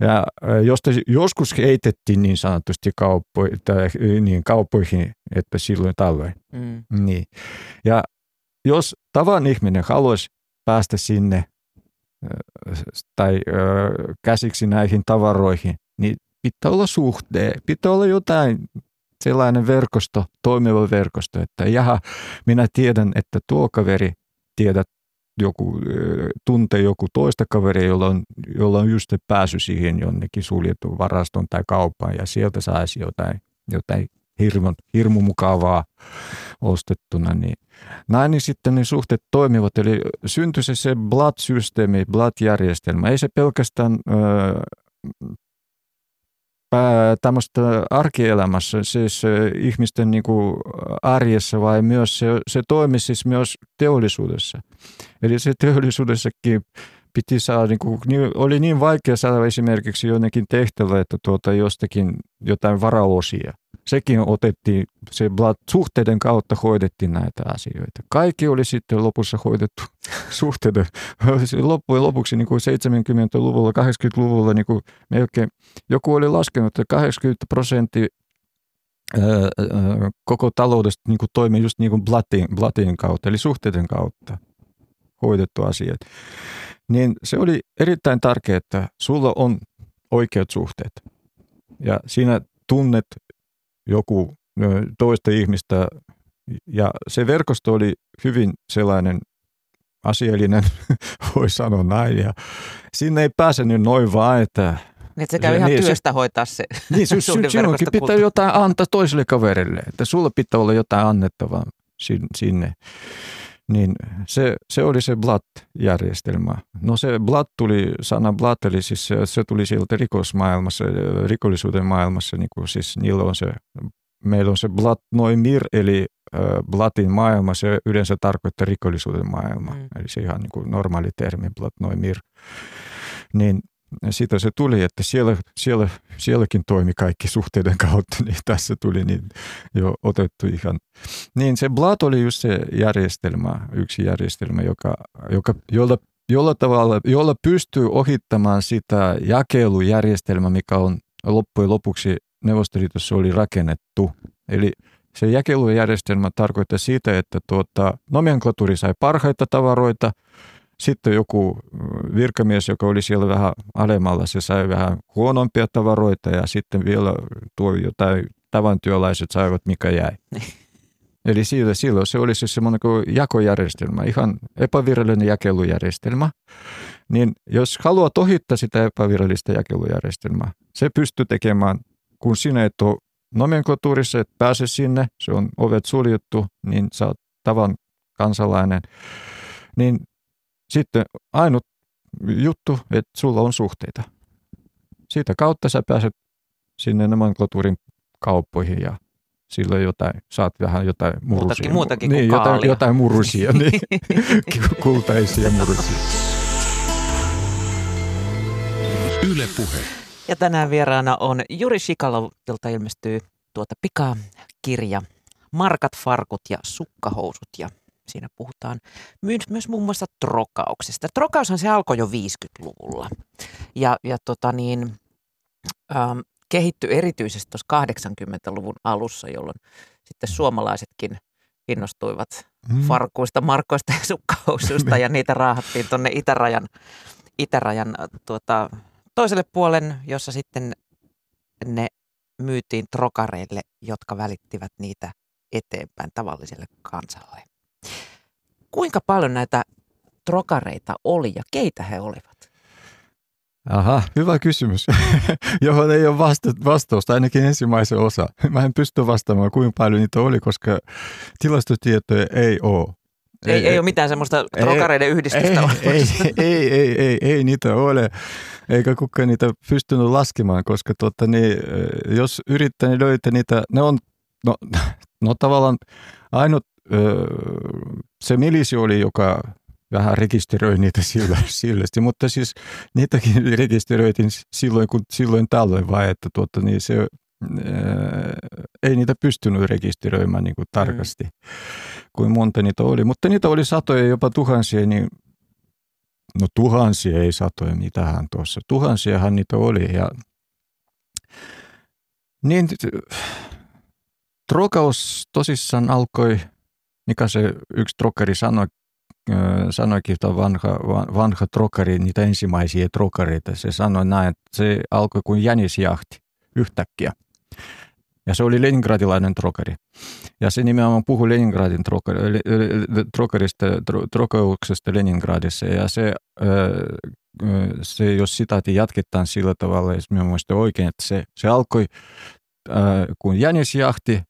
Ja josta joskus heitettiin niin sanotusti kauppo, tai, niin, kauppoihin, että silloin talven. Mm. Niin. Ja jos tavan ihminen haluaisi päästä sinne tai ö, käsiksi näihin tavaroihin, niin pitää olla suhteen, pitää olla jotain sellainen verkosto, toimiva verkosto, että jaha, minä tiedän, että tuo kaveri tiedät joku, tuntee joku toista kaveria, jolla on, jolla on just pääsy siihen jonnekin suljettuun varastoon tai kauppaan ja sieltä saisi jotain, jotain hirmu, hirmu mukavaa ostettuna. Niin näin niin sitten ne suhteet toimivat, eli syntyi se, se blood-systeemi, blood-järjestelmä. Ei se pelkästään öö, tämmöistä arkielämässä, siis ihmisten niin kuin arjessa, vai myös se, se toimi siis myös teollisuudessa. Eli se teollisuudessakin piti saada, niin kuin, oli niin vaikea saada esimerkiksi jonnekin tehtävä, että tuota jostakin jotain varaosia – sekin otettiin, se suhteiden kautta hoidettiin näitä asioita. Kaikki oli sitten lopussa hoidettu <laughs> suhteiden. <laughs> Loppujen lopuksi niin kuin 70-luvulla, 80-luvulla niin kuin melkein, joku oli laskenut, että 80 prosenttia koko taloudesta niin kuin toimi just niin kuin kautta, eli suhteiden kautta hoidettu asiat. Niin se oli erittäin tärkeää, että sulla on oikeat suhteet. Ja siinä tunnet joku toista ihmistä. Ja se verkosto oli hyvin sellainen asiallinen, <laughs> voi sanoa näin. Ja sinne ei pääsenyt noin vaan, että... Niin, se käy se, ihan niin, työstä se, hoitaa se <laughs> Niin, sun, sinunkin pitää jotain antaa toiselle kaverille, että sulla pitää olla jotain annettavaa sinne. Niin se, se oli se Blatt-järjestelmä. No se Blatt tuli, sana Blatt, eli siis se, se tuli sieltä rikosmaailmassa, rikollisuuden maailmassa, niin kuin siis niillä on se, meillä on se Blatt Noimir, eli Blattin maailma, se yleensä tarkoittaa rikollisuuden maailma. Mm. Eli se ihan niin kuin normaali termi, Blatt Noimir. Niin siitä se tuli, että siellä, siellä, sielläkin toimi kaikki suhteiden kautta, niin tässä tuli niin jo otettu ihan. Niin se Blat oli just se järjestelmä, yksi järjestelmä, joka, joka, jolla, jolla tavalla, jolla pystyy ohittamaan sitä jakelujärjestelmää, mikä on loppujen lopuksi Neuvostoliitossa oli rakennettu. Eli se jakelujärjestelmä tarkoittaa sitä, että tuota, nomenklaturi sai parhaita tavaroita – sitten joku virkamies, joka oli siellä vähän alemmalla, se sai vähän huonompia tavaroita ja sitten vielä tuo jotain tavantyöläiset saivat mikä jäi. <laughs> Eli silloin, silloin se oli siis semmoinen jakojärjestelmä, ihan epävirallinen jakelujärjestelmä. Niin jos haluat ohittaa sitä epävirallista jakelujärjestelmää, se pystyy tekemään, kun sinä et ole nomenklatuurissa, et pääse sinne, se on ovet suljettu, niin sä oot tavan kansalainen, niin sitten ainut juttu, että sulla on suhteita. Siitä kautta sä pääset sinne nomenklatuurin kauppoihin ja silloin jotain, saat vähän jotain murusia. Muutakin, muutakin niin, kuin jotain, jotain murusia, niin, <laughs> kultaisia murusia. Yle puhe. Ja tänään vieraana on Juri Shikalov, jolta ilmestyy tuota pikakirja Markat, farkut ja sukkahousut. Ja Siinä puhutaan myös, myös muun muassa trokauksesta. Trokaushan se alkoi jo 50-luvulla ja, ja tota niin, ähm, kehittyi erityisesti tuossa 80-luvun alussa, jolloin sitten suomalaisetkin innostuivat mm. farkuista, markoista ja sukkahousuista <laughs> ja niitä raahattiin tuonne itärajan, itärajan tuota, toiselle puolen, jossa sitten ne myytiin trokareille, jotka välittivät niitä eteenpäin tavalliselle kansalle. Kuinka paljon näitä trokareita oli ja keitä he olivat? Aha, hyvä kysymys, <laughs> johon ei ole vasta- vastausta, ainakin ensimmäisen osa. Mä en pysty vastaamaan, kuinka paljon niitä oli, koska tilastotietoja ei ole. Ei, ei, ei ole mitään semmoista trokareiden yhdistystä. Ei, ei, ei, ei, ei, ei niitä ole, eikä kukaan niitä pystynyt laskemaan, koska tuota, niin, jos yrittää niin löytää niitä, ne on, no, <laughs> no tavallaan ainut se milisi oli, joka vähän rekisteröi niitä sillä, <laughs> sillästi, mutta siis niitäkin rekisteröitiin silloin, kun silloin tällöin vai, että tuota, niin se, ää, ei niitä pystynyt rekisteröimään niin kuin tarkasti, mm. kuin monta niitä oli. Mutta niitä oli satoja, jopa tuhansia, niin no tuhansia ei satoja, mitähän tuossa. Tuhansiahan niitä oli ja niin trokaus tosissaan alkoi – mikä se yksi trokeri sanoi, sanoikin, että vanha, vanha trokari, niitä ensimmäisiä trokareita. Se sanoi näin, että se alkoi kuin jänisjahti yhtäkkiä. Ja se oli leningradilainen trokari. Ja se nimenomaan puhui Leningradin trokari, trokarista, tro, trokauksesta Leningradissa. Ja se, se, jos sitaati jatketaan sillä tavalla, jos minä muistan oikein, että se, se alkoi, kun jänisjahti,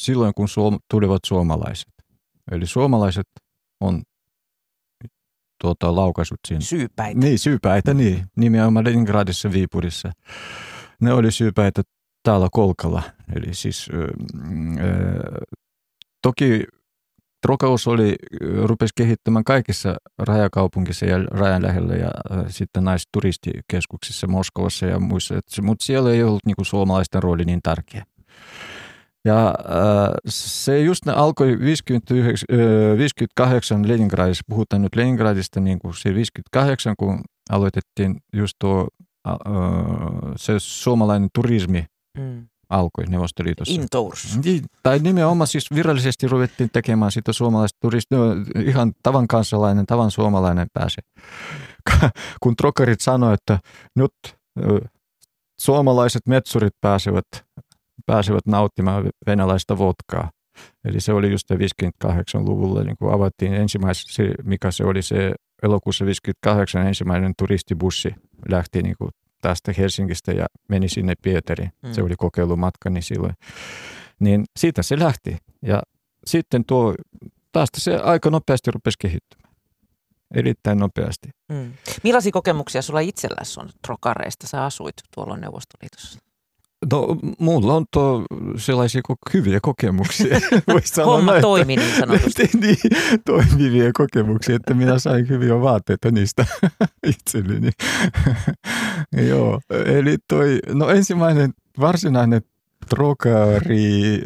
silloin kun suom, tulivat suomalaiset. Eli suomalaiset on tuota, laukaisut siinä. Syypäitä. Niin, syypäitä, niin. Nimenomaan Leningradissa, Viipurissa. Ne oli syypäitä täällä Kolkalla. Eli siis äh, toki Trokaus oli, rupesi kehittämään kaikissa rajakaupungissa ja rajan lähellä ja äh, sitten näissä turistikeskuksissa Moskovassa ja muissa, mutta siellä ei ollut niinku suomalaisten rooli niin tärkeä. Ja äh, se just ne alkoi 59, äh, 58 Leningradissa, puhutaan nyt Leningradista niin kuin se 58, kun aloitettiin just tuo äh, se suomalainen turismi mm. alkoi Neuvostoliitossa. Intours. Niin, tai nimenomaan siis virallisesti ruvettiin tekemään sitä suomalaista turismia, no, ihan tavan kansalainen, tavan suomalainen pääsee. <laughs> kun trokarit sanoivat, että nyt suomalaiset metsurit pääsevät pääsevät nauttimaan venäläistä vodkaa. Eli se oli just 58-luvulla, niin kun avattiin ensimmäisenä, mikä se oli se elokuussa 58 ensimmäinen turistibussi lähti niin kuin tästä Helsingistä ja meni sinne Pietariin. Mm. Se oli kokeilumatka niin silloin. Niin siitä se lähti. Ja sitten tuo, tästä se aika nopeasti rupesi kehittymään. Erittäin nopeasti. Mm. Millaisia kokemuksia sulla itselläsi on trokareista? Sä asuit tuolla Neuvostoliitossa. No, mulla on tuo sellaisia hyviä kokemuksia. <laughs> sanoa Homma näin, toimi niin sanotusti. <laughs> niin, toimivia kokemuksia, että minä sain hyviä vaatteita niistä <laughs> itselleni. Joo, eli toi, no ensimmäinen varsinainen trokari,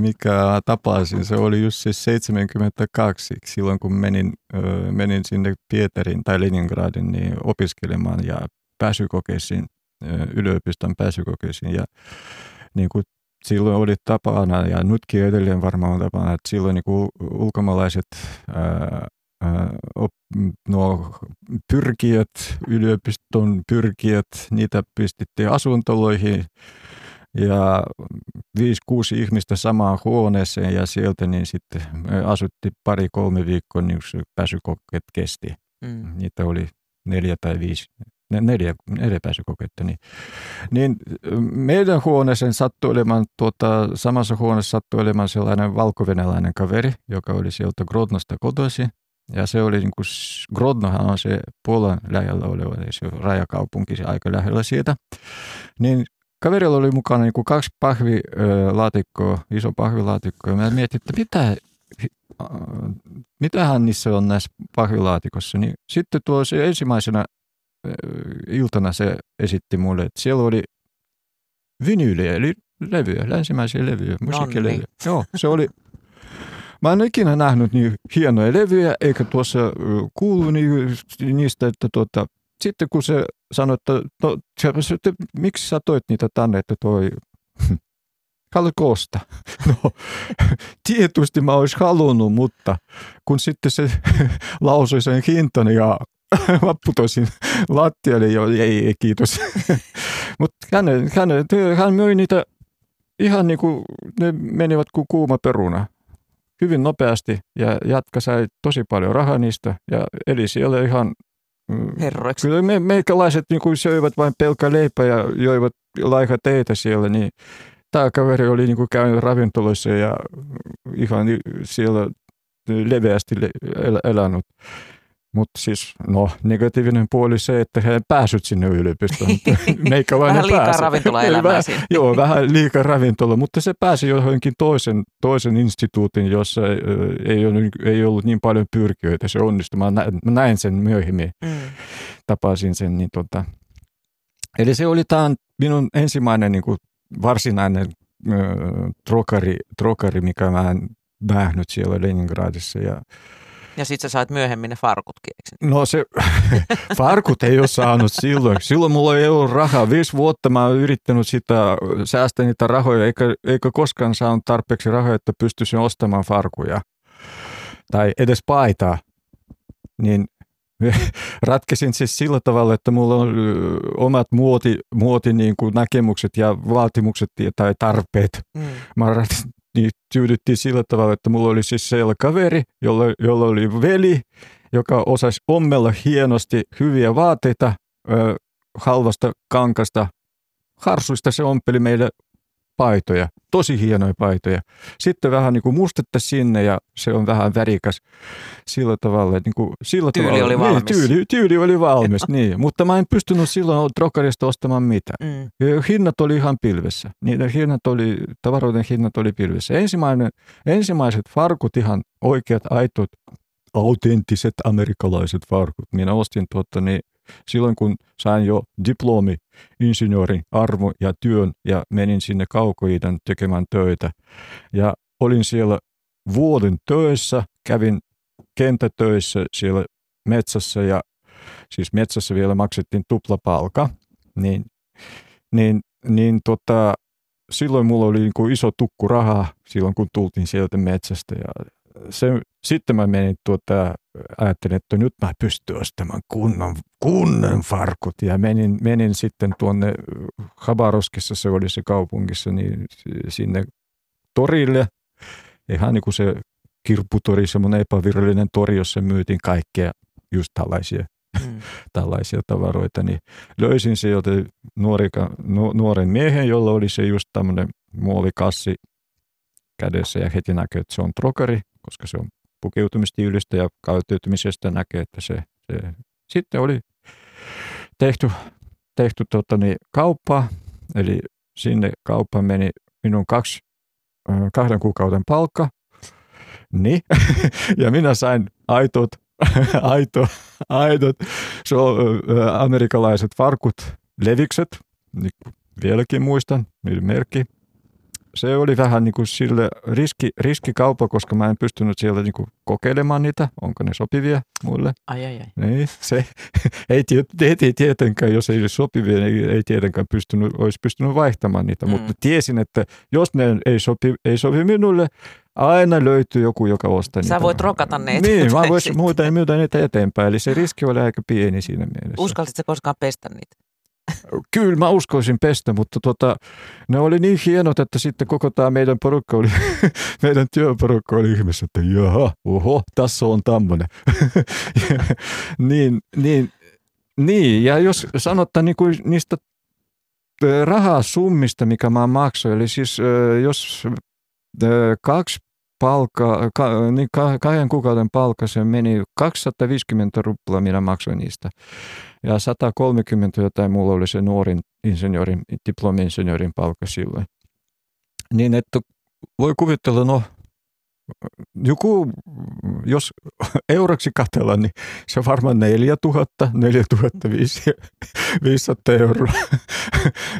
mikä tapasin, se oli just siis 72, silloin kun menin, menin sinne Pietarin tai Leningradin niin opiskelemaan ja pääsykokeisiin yliopiston pääsykokeisiin ja niin kuin silloin oli tapana ja nytkin edelleen varmaan on tapana, että silloin niin kuin ulkomaalaiset ää, op, no, pyrkijät, yliopiston pyrkijät, niitä pistettiin asuntoloihin ja viisi, kuusi ihmistä samaan huoneeseen ja sieltä niin sitten asutti pari-kolme viikkoa, niin pääsykokeet kesti. Mm. Niitä oli neljä tai viisi neljä, neljä pääsykokeutta. Niin, niin meidän huoneeseen sattui olemaan, tuota, samassa huoneessa sattui olemaan sellainen valkovenäläinen kaveri, joka oli sieltä Grodnosta kotoisin. Ja se oli niin kuin, Grodnohan on se Puolan lähellä oleva, se rajakaupunki, se aika lähellä siitä. Niin kaverilla oli mukana niin kuin kaksi pahvilaatikkoa, iso pahvilaatikko. Ja mä mietin, että mitä, mitähän niissä on näissä pahvilaatikossa. Niin sitten tuo se ensimmäisenä iltana se esitti mulle, että siellä oli vinyyliä, eli levyjä, länsimäisiä levyjä, musiikkilevyjä. Joo, se oli, mä en ikinä nähnyt niin hienoja levyjä, eikä tuossa kuulu niistä, että tuota, sitten kun se sanoi, että no, se, että miksi sä toit niitä tänne, että toi, <laughs> haluatko ostaa? <laughs> No, tietysti mä olisi halunnut, mutta kun sitten se <laughs> lausui sen hintani ja <laughs> mä putosin lattialle ja ei, ei kiitos. <laughs> Mutta hän, hän, hän myi niitä ihan niin kuin ne menivät kuin kuuma peruna. Hyvin nopeasti ja jatka sai tosi paljon rahaa niistä ja eli siellä ihan mm, Herroiksi. Kyllä me, meikälaiset niin kuin söivät vain pelkkä leipä ja joivat laika teitä siellä, niin tämä kaveri oli niin kuin käynyt ravintoloissa ja ihan siellä leveästi elänyt. Mutta siis, no, negatiivinen puoli se, että he pääsyt sinne yliopistoon. <laughs> Meikäläinen vähän liikaa pääsi. ravintolaelämää Joo, vähän liikaa ravintola, mutta se pääsi johonkin toisen, toisen instituutin, jossa ei, ollut, ei ollut niin paljon pyrkijöitä. Se onnistui. Mä näin sen myöhemmin. Mm. Tapasin sen. Niin tota. Eli se oli tämä minun ensimmäinen niin kuin varsinainen äh, trokari, trokari, mikä mä en nähnyt siellä Leningradissa. Ja, ja sitten sä sait myöhemmin ne farkutkin, eikö? No se, <laughs> farkut ei ole saanut silloin. Silloin mulla ei ollut rahaa. Viisi vuotta mä oon yrittänyt sitä, säästää niitä rahoja, eikä, eikä koskaan saanut tarpeeksi rahoja, että pystyisin ostamaan farkuja. Tai edes paitaa. Niin <laughs> ratkesin siis sillä tavalla, että mulla on omat muoti, muoti niin kuin näkemykset ja vaatimukset tai tarpeet. Mm. Mä niin tyydyttiin sillä tavalla, että mulla oli siis siellä kaveri, jolla, jolla oli veli, joka osasi ommella hienosti hyviä vaatteita ö, halvasta kankasta. Harsuista se ompeli meille paitoja, tosi hienoja paitoja. Sitten vähän niin kuin mustetta sinne ja se on vähän värikäs sillä tavalla. Niin kuin, sillä tyyli tavalla, oli niin, valmis. Tyyli, tyyli oli valmis, niin. Mutta mä en pystynyt silloin trokarista ostamaan mitään. Mm. Hinnat oli ihan pilvessä. Niiden hinnat oli, tavaroiden hinnat oli pilvessä. Ensimmäinen, ensimmäiset farkut, ihan oikeat, aitot, autenttiset amerikkalaiset farkut. Minä ostin tuota, niin silloin kun sain jo diplomi, insinöörin arvo ja työn ja menin sinne kaukoidan tekemään töitä. Ja olin siellä vuoden töissä, kävin kenttätöissä siellä metsässä ja siis metsässä vielä maksettiin tuplapalka, niin, niin, niin tota, silloin mulla oli niin kuin iso tukku rahaa silloin, kun tultiin sieltä metsästä ja se, sitten mä menin tuota, ajattelin, että nyt mä pystyn ostamaan kunnon, kunnon farkut. Ja menin, menin sitten tuonne Habaroskissa, se oli se kaupungissa, niin sinne torille. Ihan niin kuin se kirpputori, semmoinen epävirallinen tori, jossa myytiin kaikkea just tällaisia, mm. <laughs> tällaisia tavaroita. Niin löysin sieltä nuori, nuoren miehen, jolla oli se just tämmöinen muovikassi kädessä ja heti näkee, että se on trokari koska se on pukeutumistiilistä ja käyttäytymisestä näkee, että se, se sitten oli tehty, tehty tota, niin, kauppa, eli sinne kauppaan meni minun kaksi, kahden kuukauden palkka, niin, <laughs> ja minä sain aitot, aito, aitot so, amerikkalaiset farkut, levikset, niin vieläkin muistan, niiden merkki, se oli vähän niin kuin sille riski, riskikauppa, koska mä en pystynyt siellä niin kuin kokeilemaan niitä, onko ne sopivia mulle. Ai ai ai. Niin, se <laughs> ei, ei tietenkään, jos ei olisi sopivia, niin ei tietenkään pystynyt, olisi pystynyt vaihtamaan niitä, mm. mutta tiesin, että jos ne ei sopi, ei sopi minulle, aina löytyy joku, joka ostaa Sä niitä. voit rokata ne Niin, mä voisin muuta myydä niitä eteenpäin, eli se riski oli aika pieni siinä mielessä. Uskalsitko koskaan pestä niitä? Kyllä mä uskoisin pestä, mutta tota, ne oli niin hienot, että sitten koko tämä meidän porukka oli, <laughs> meidän työporukka oli ihmeessä, että jaha, oho, tässä on tämmöinen. <laughs> niin, niin, niin, ja jos sanotaan niin kuin niistä rahasummista, mikä mä maksoin, eli siis jos kaksi palkka, ka, niin kahden kuukauden palkka, se meni 250 ruplaa, minä maksoin niistä. Ja 130 jotain mulla oli se nuorin insinöörin, diplomi-insinöörin palkka silloin. Niin että voi kuvitella, no joku, jos euroksi katsellaan, niin se on varmaan 4000, 4500 euroa.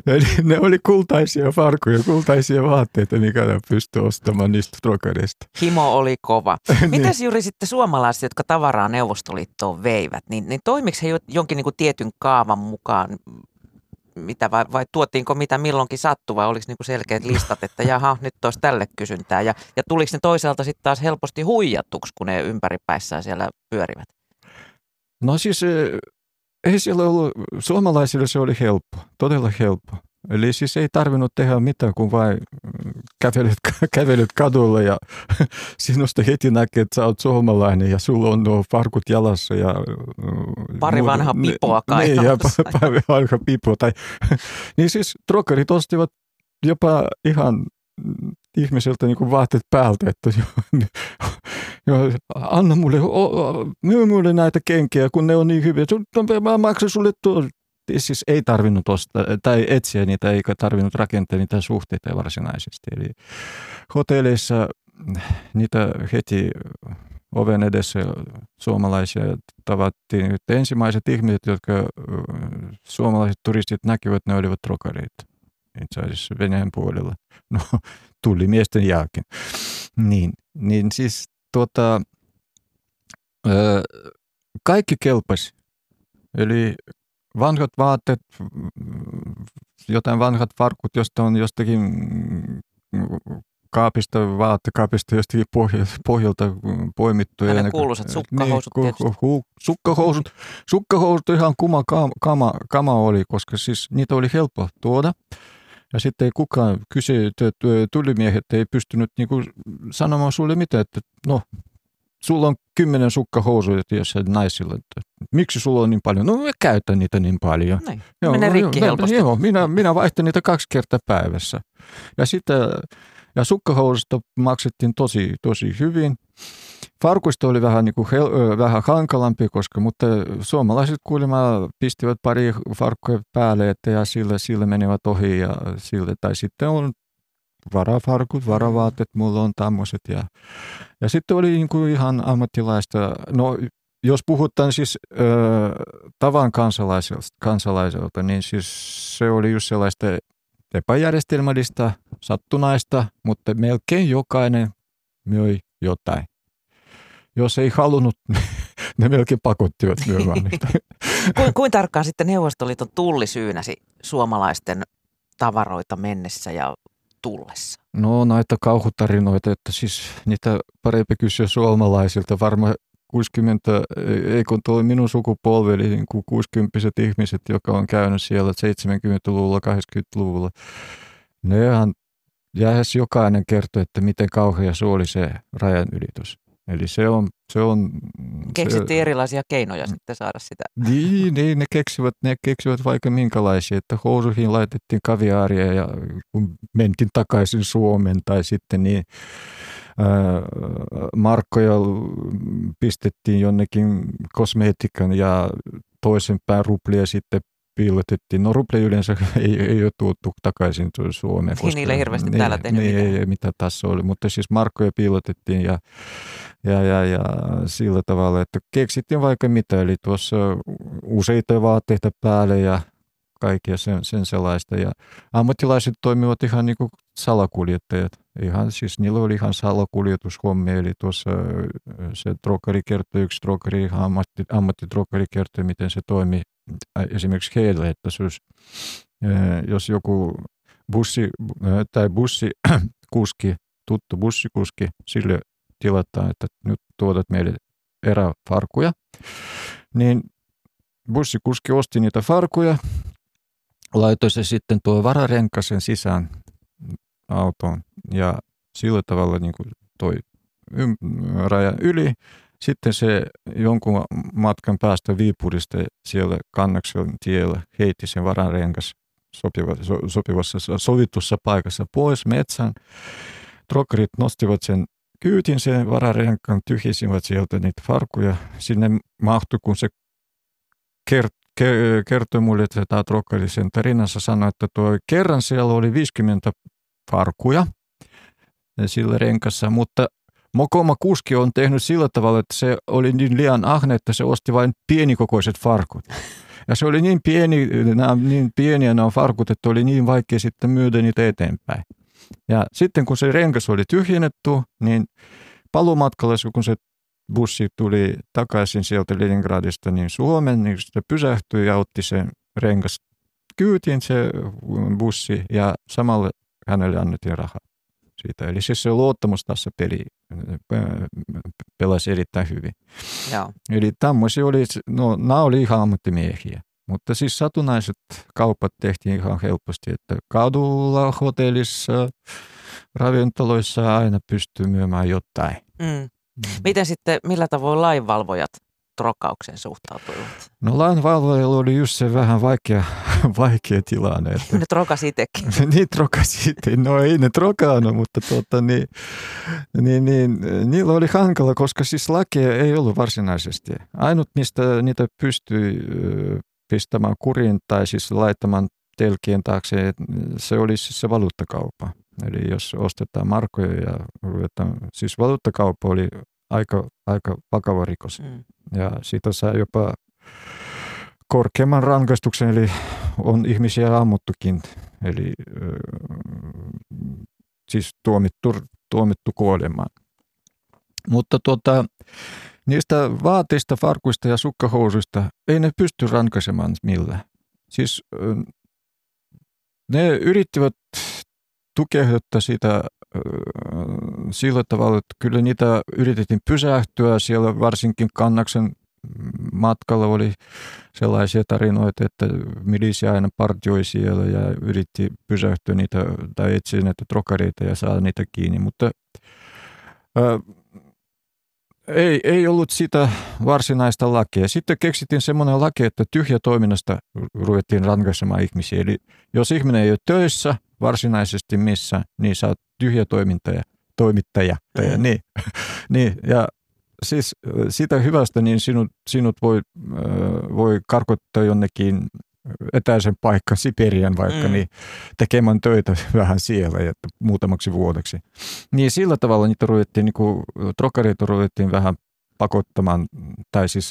Eli ne oli kultaisia farkuja, kultaisia vaatteita, mikä ne pystyi ostamaan niistä trokareista. Himo oli kova. <laughs> niin. Mitäs juuri sitten suomalaiset, jotka tavaraa Neuvostoliittoon veivät, niin, niin toimiko he jonkin niin kuin tietyn kaavan mukaan mitä vai, vai tuotiinko mitä milloinkin sattuu vai oliko niinku selkeät listat, että jaha, nyt olisi tälle kysyntää. Ja, ja tuliko ne toisaalta sitten taas helposti huijattuksi, kun ne ympäripäissään siellä pyörivät? No siis ei siellä ollut, suomalaisille se oli helppo, todella helppo. Eli siis ei tarvinnut tehdä mitään, kun vain kävelet, <laughs> kävelet kadulla ja <laughs> sinusta heti näkee, että sä oot suomalainen ja sulla on nuo farkut jalassa. Ja, pari muuta, vanha pipoa kai. Niin, ja <laughs> pari vanha pipoa. Tai, niin siis trokarit ostivat jopa ihan ihmiseltä niin kuin vaatteet päältä, että jo, jo, anna mulle, o, myy mulle näitä kenkiä, kun ne on niin hyviä. Mä maksan sulle tuo, siis ei tarvinnut ostaa, tai etsiä niitä, eikä tarvinnut rakentaa niitä suhteita varsinaisesti. Eli hotelleissa niitä heti oven edessä suomalaisia tavattiin. Nyt ensimmäiset ihmiset, jotka suomalaiset turistit näkivät, ne olivat trokareita. Itse asiassa Venäjän puolella. No, tuli miesten jälkeen. Niin, niin siis tuota, kaikki kelpasi. Eli vanhat vaatteet, jotain vanhat farkut, josta on jostakin kaapista, vaatekaapista jostakin pohjalta, pohjalta poimittuja. Ja ne kuuluisat sukkahousut niin, ku, hu, sukkahousut, sukkahousut ihan kuma kama, kama oli, koska siis niitä oli helppo tuoda. Ja sitten ei kukaan kysy, tulimiehet ei pystynyt niinku sanomaan sulle mitään, että no, sulla on kymmenen sukkahousuja jos naisilla. Että, miksi sulla on niin paljon? No mä käytän niitä niin paljon. Näin. Joo, Menee rikki joo, helposti. Joo, minä, minä vaihtan niitä kaksi kertaa päivässä. Ja sitten ja sukkahoususta maksettiin tosi, tosi hyvin. Farkuista oli vähän, niin kuin hel, vähän hankalampi, koska, mutta suomalaiset kuulemma pistivät pari farkkuja päälle, että ja sillä, sillä menevät ohi ja sillä, tai sitten on varafarkut, varavaatteet, mulla on tämmöiset. Ja, ja sitten oli niin kuin ihan ammattilaista, no jos puhutaan siis ö, tavan kansalaiselta, kansalaiselta, niin siis se oli just sellaista epäjärjestelmällistä, sattunaista, mutta melkein jokainen möi jotain. Jos ei halunnut, <laughs> ne melkein pakottivat myymään niitä. <laughs> Kuin, kuin tarkkaan sitten Neuvostoliiton tulli syynäsi suomalaisten tavaroita mennessä ja tullessa? No näitä kauhutarinoita, että siis niitä parempi kysyä suomalaisilta. Varmaan 60, ei kun tuo minun sukupolvi, eli niin kuin 60 ihmiset, jotka on käynyt siellä 70-luvulla, 80-luvulla, nehän jähes jokainen kertoi, että miten kauhea se oli se rajan ylitys. Eli se on... Se on Keksittiin se, erilaisia keinoja sitten saada sitä. Niin, niin, ne keksivät, ne keksivät vaikka minkälaisia, että housuihin laitettiin kaviaaria ja kun mentiin takaisin Suomeen tai sitten niin ää, markkoja pistettiin jonnekin kosmetiikan ja toisen pään ruplia sitten piilotettiin. No ruble yleensä <laughs> ei, ei ole tuotu takaisin Suomeen. Niin, koska, niille hirveästi niin, täällä tehnyt niin, ei, ei, mitä tässä oli, mutta siis markkoja piilotettiin ja, ja, ja, ja sillä tavalla, että keksittiin vaikka mitä, eli tuossa useita vaatteita päälle ja kaikkia sen, sen sellaista. Ja ammattilaiset toimivat ihan niin kuin salakuljettajat. Ihan, siis niillä oli ihan salakuljetushommi, eli tuossa se drogari kertoi, yksi drogari, ihan ammatti, ammattitrokari kertoi, miten se toimi esimerkiksi heille, että jos, jos joku bussi tai bussikuski, tuttu bussikuski, sille tilataan, että nyt tuotat meille eräfarkuja, niin bussikuski osti niitä farkuja, laitoi se sitten tuo vararenkasen sisään autoon ja sillä tavalla niin kuin toi raja yli sitten se jonkun matkan päästä Viipurista siellä Kannaksen tiellä heitti sen varanrenkas sopivassa sovitussa paikassa pois metsän. Trokkerit nostivat sen kyytin sen vararenkan, tyhjisivät sieltä niitä farkuja. Sinne mahtui, kun se kert- kertoi mulle, että tämä trokkari sen tarinassa sanoi, että tuo kerran siellä oli 50 farkuja sillä renkassa, mutta Mokoma kuski on tehnyt sillä tavalla, että se oli niin liian ahne, että se osti vain pienikokoiset farkut. Ja se oli niin, pieni, nämä, niin pieniä nämä farkut, että oli niin vaikea sitten myydä niitä eteenpäin. Ja sitten kun se renkas oli tyhjennetty, niin palumatkalla, kun se bussi tuli takaisin sieltä Leningradista niin Suomen, niin se pysähtyi ja otti sen renkas kyytiin se bussi ja samalla hänelle annettiin rahaa siitä. Eli siis se luottamus tässä peli pelasi erittäin hyvin. Joo. Eli tämmöisiä oli, no nämä oli ihan ammattimiehiä. Mutta siis satunnaiset kaupat tehtiin ihan helposti, että kadulla, hotellissa, ravintoloissa aina pystyy myymään jotain. Mm. Mm. Miten sitten, millä tavoin lainvalvojat trokkaukseen suhtautuivat? No lainvalvojilla oli just se vähän vaikea, <laughs> vaikea tilanne. Että... Ne trokasi itsekin. <laughs> niin trokasi itse. No ei ne trokannut, mutta tuota, niin, niin, niin, niillä oli hankala, koska siis lakia ei ollut varsinaisesti. Ainut, mistä niitä pystyi pistämään kurin tai siis laittamaan telkien taakse, se oli siis se valuuttakauppa. Eli jos ostetaan markoja ja ruvetaan, siis valuuttakauppa oli aika, aika vakava rikos. Mm. Ja siitä saa jopa korkeamman rangaistuksen, eli on ihmisiä ammuttukin, eli siis tuomittu, tuomittu kuolemaan. Mutta tuota, niistä vaateista, farkuista ja sukkahousuista ei ne pysty rankaisemaan millään. Siis ne yrittivät tukehduttaa sitä sillä tavalla, että kyllä niitä yritettiin pysähtyä siellä varsinkin Kannaksen matkalla oli sellaisia tarinoita, että milisi aina partioi siellä ja yritti pysähtyä niitä tai etsiä näitä trokareita ja saada niitä kiinni, mutta ää, ei, ei ollut sitä varsinaista lakia. Sitten keksittiin semmoinen laki, että tyhjä toiminnasta ruvettiin rankaisemaan ihmisiä. Eli jos ihminen ei ole töissä varsinaisesti missä, niin sä oot tyhjä toimintaja, toimittaja. Mm. <laughs> Niin, niin, ja siis sitä hyvästä, niin sinut, sinut voi, voi karkottaa jonnekin etäisen paikka Siperian vaikka, mm. niin tekemään töitä <laughs> vähän siellä että muutamaksi vuodeksi. Niin sillä tavalla niitä ruvettiin, niin kuin, trokareita ruvettiin vähän pakottamaan tai siis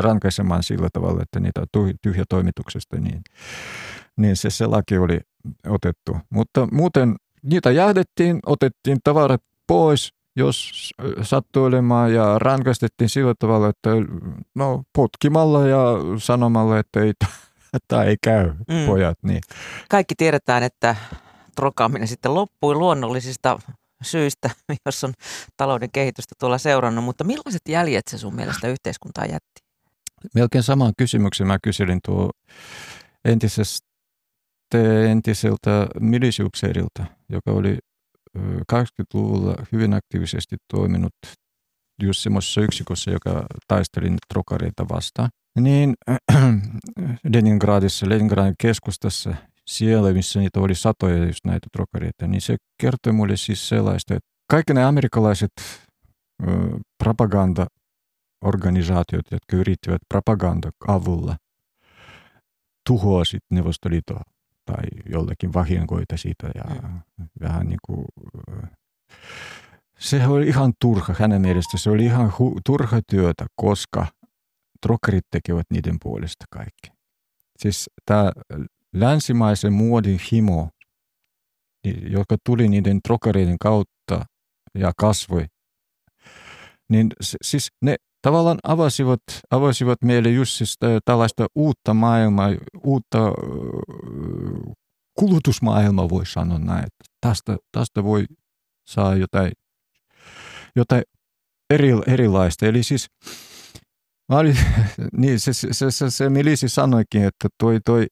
rankaisemaan sillä tavalla, että niitä tyhjä toimituksesta, niin, niin se, se laki oli otettu. Mutta muuten niitä jäädettiin, otettiin tavarat pois, jos sattui olemaan ja rankaistettiin sillä tavalla, että no potkimalla ja sanomalla, että ei, tämä ei käy, mm. pojat. Niin. Kaikki tiedetään, että trokaaminen sitten loppui luonnollisista syistä, <laughs> jos on talouden kehitystä tuolla seurannut, mutta millaiset jäljet se sun mielestä yhteiskuntaa jätti? Melkein saman kysymyksen mä kyselin tuo entisestä, entiseltä milisiukseerilta, joka oli 80-luvulla hyvin aktiivisesti toiminut just semmoisessa yksikössä, joka taisteli trokareita vastaan. Niin <clears throat> Leningradissa, Leningradin keskustassa, siellä missä niitä oli satoja just näitä trokareita, niin se kertoi mulle siis sellaista, että kaikki ne amerikkalaiset ö, propagandaorganisaatiot, jotka yrittivät propaganda avulla tuhoa sitten Neuvostoliitoa tai jollakin vahinkoita siitä ja mm. vähän niin kuin, se oli ihan turha hänen mielestä, se oli ihan hu- turha työtä, koska trokkerit tekevät niiden puolesta kaikki. Siis tämä länsimaisen muodin himo, joka tuli niiden trokkereiden kautta ja kasvoi, niin siis ne tavallaan avasivat, avasivat meille just siis tällaista uutta maailmaa, uutta kulutusmaailmaa voi sanoa näin, tästä, tästä voi saa jotain, jotain eri, erilaista. Eli siis mä olin, <laughs> niin se, se, se, se, se milisi sanoikin, että toi, toi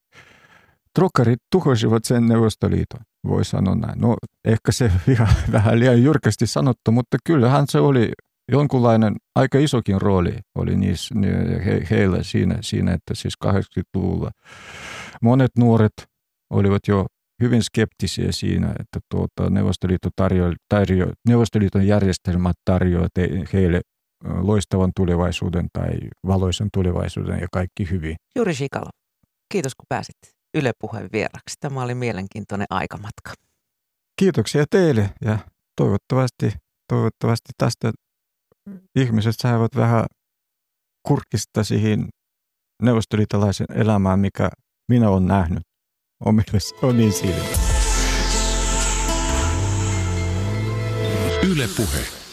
trokkarit tuhosivat sen Neuvostoliiton, voi sanoa näin. No ehkä se <laughs> vähän, vähän liian jyrkästi sanottu, mutta kyllähän se oli jonkunlainen aika isokin rooli oli niissä, he, heillä siinä, siinä, että siis 80-luvulla monet nuoret olivat jo hyvin skeptisiä siinä, että tuota, Neuvostoliiton, tarjo, tarjo, Neuvostoliiton järjestelmä tarjoaa te, heille loistavan tulevaisuuden tai valoisen tulevaisuuden ja kaikki hyvin. Juri Shikalo, kiitos kun pääsit Yle Puheen vieraksi. Tämä oli mielenkiintoinen aikamatka. Kiitoksia teille ja toivottavasti, toivottavasti tästä ihmiset saavat vähän kurkista siihen neuvostoliitolaisen elämään, mikä minä olen nähnyt omin silmin. Yle Puhe.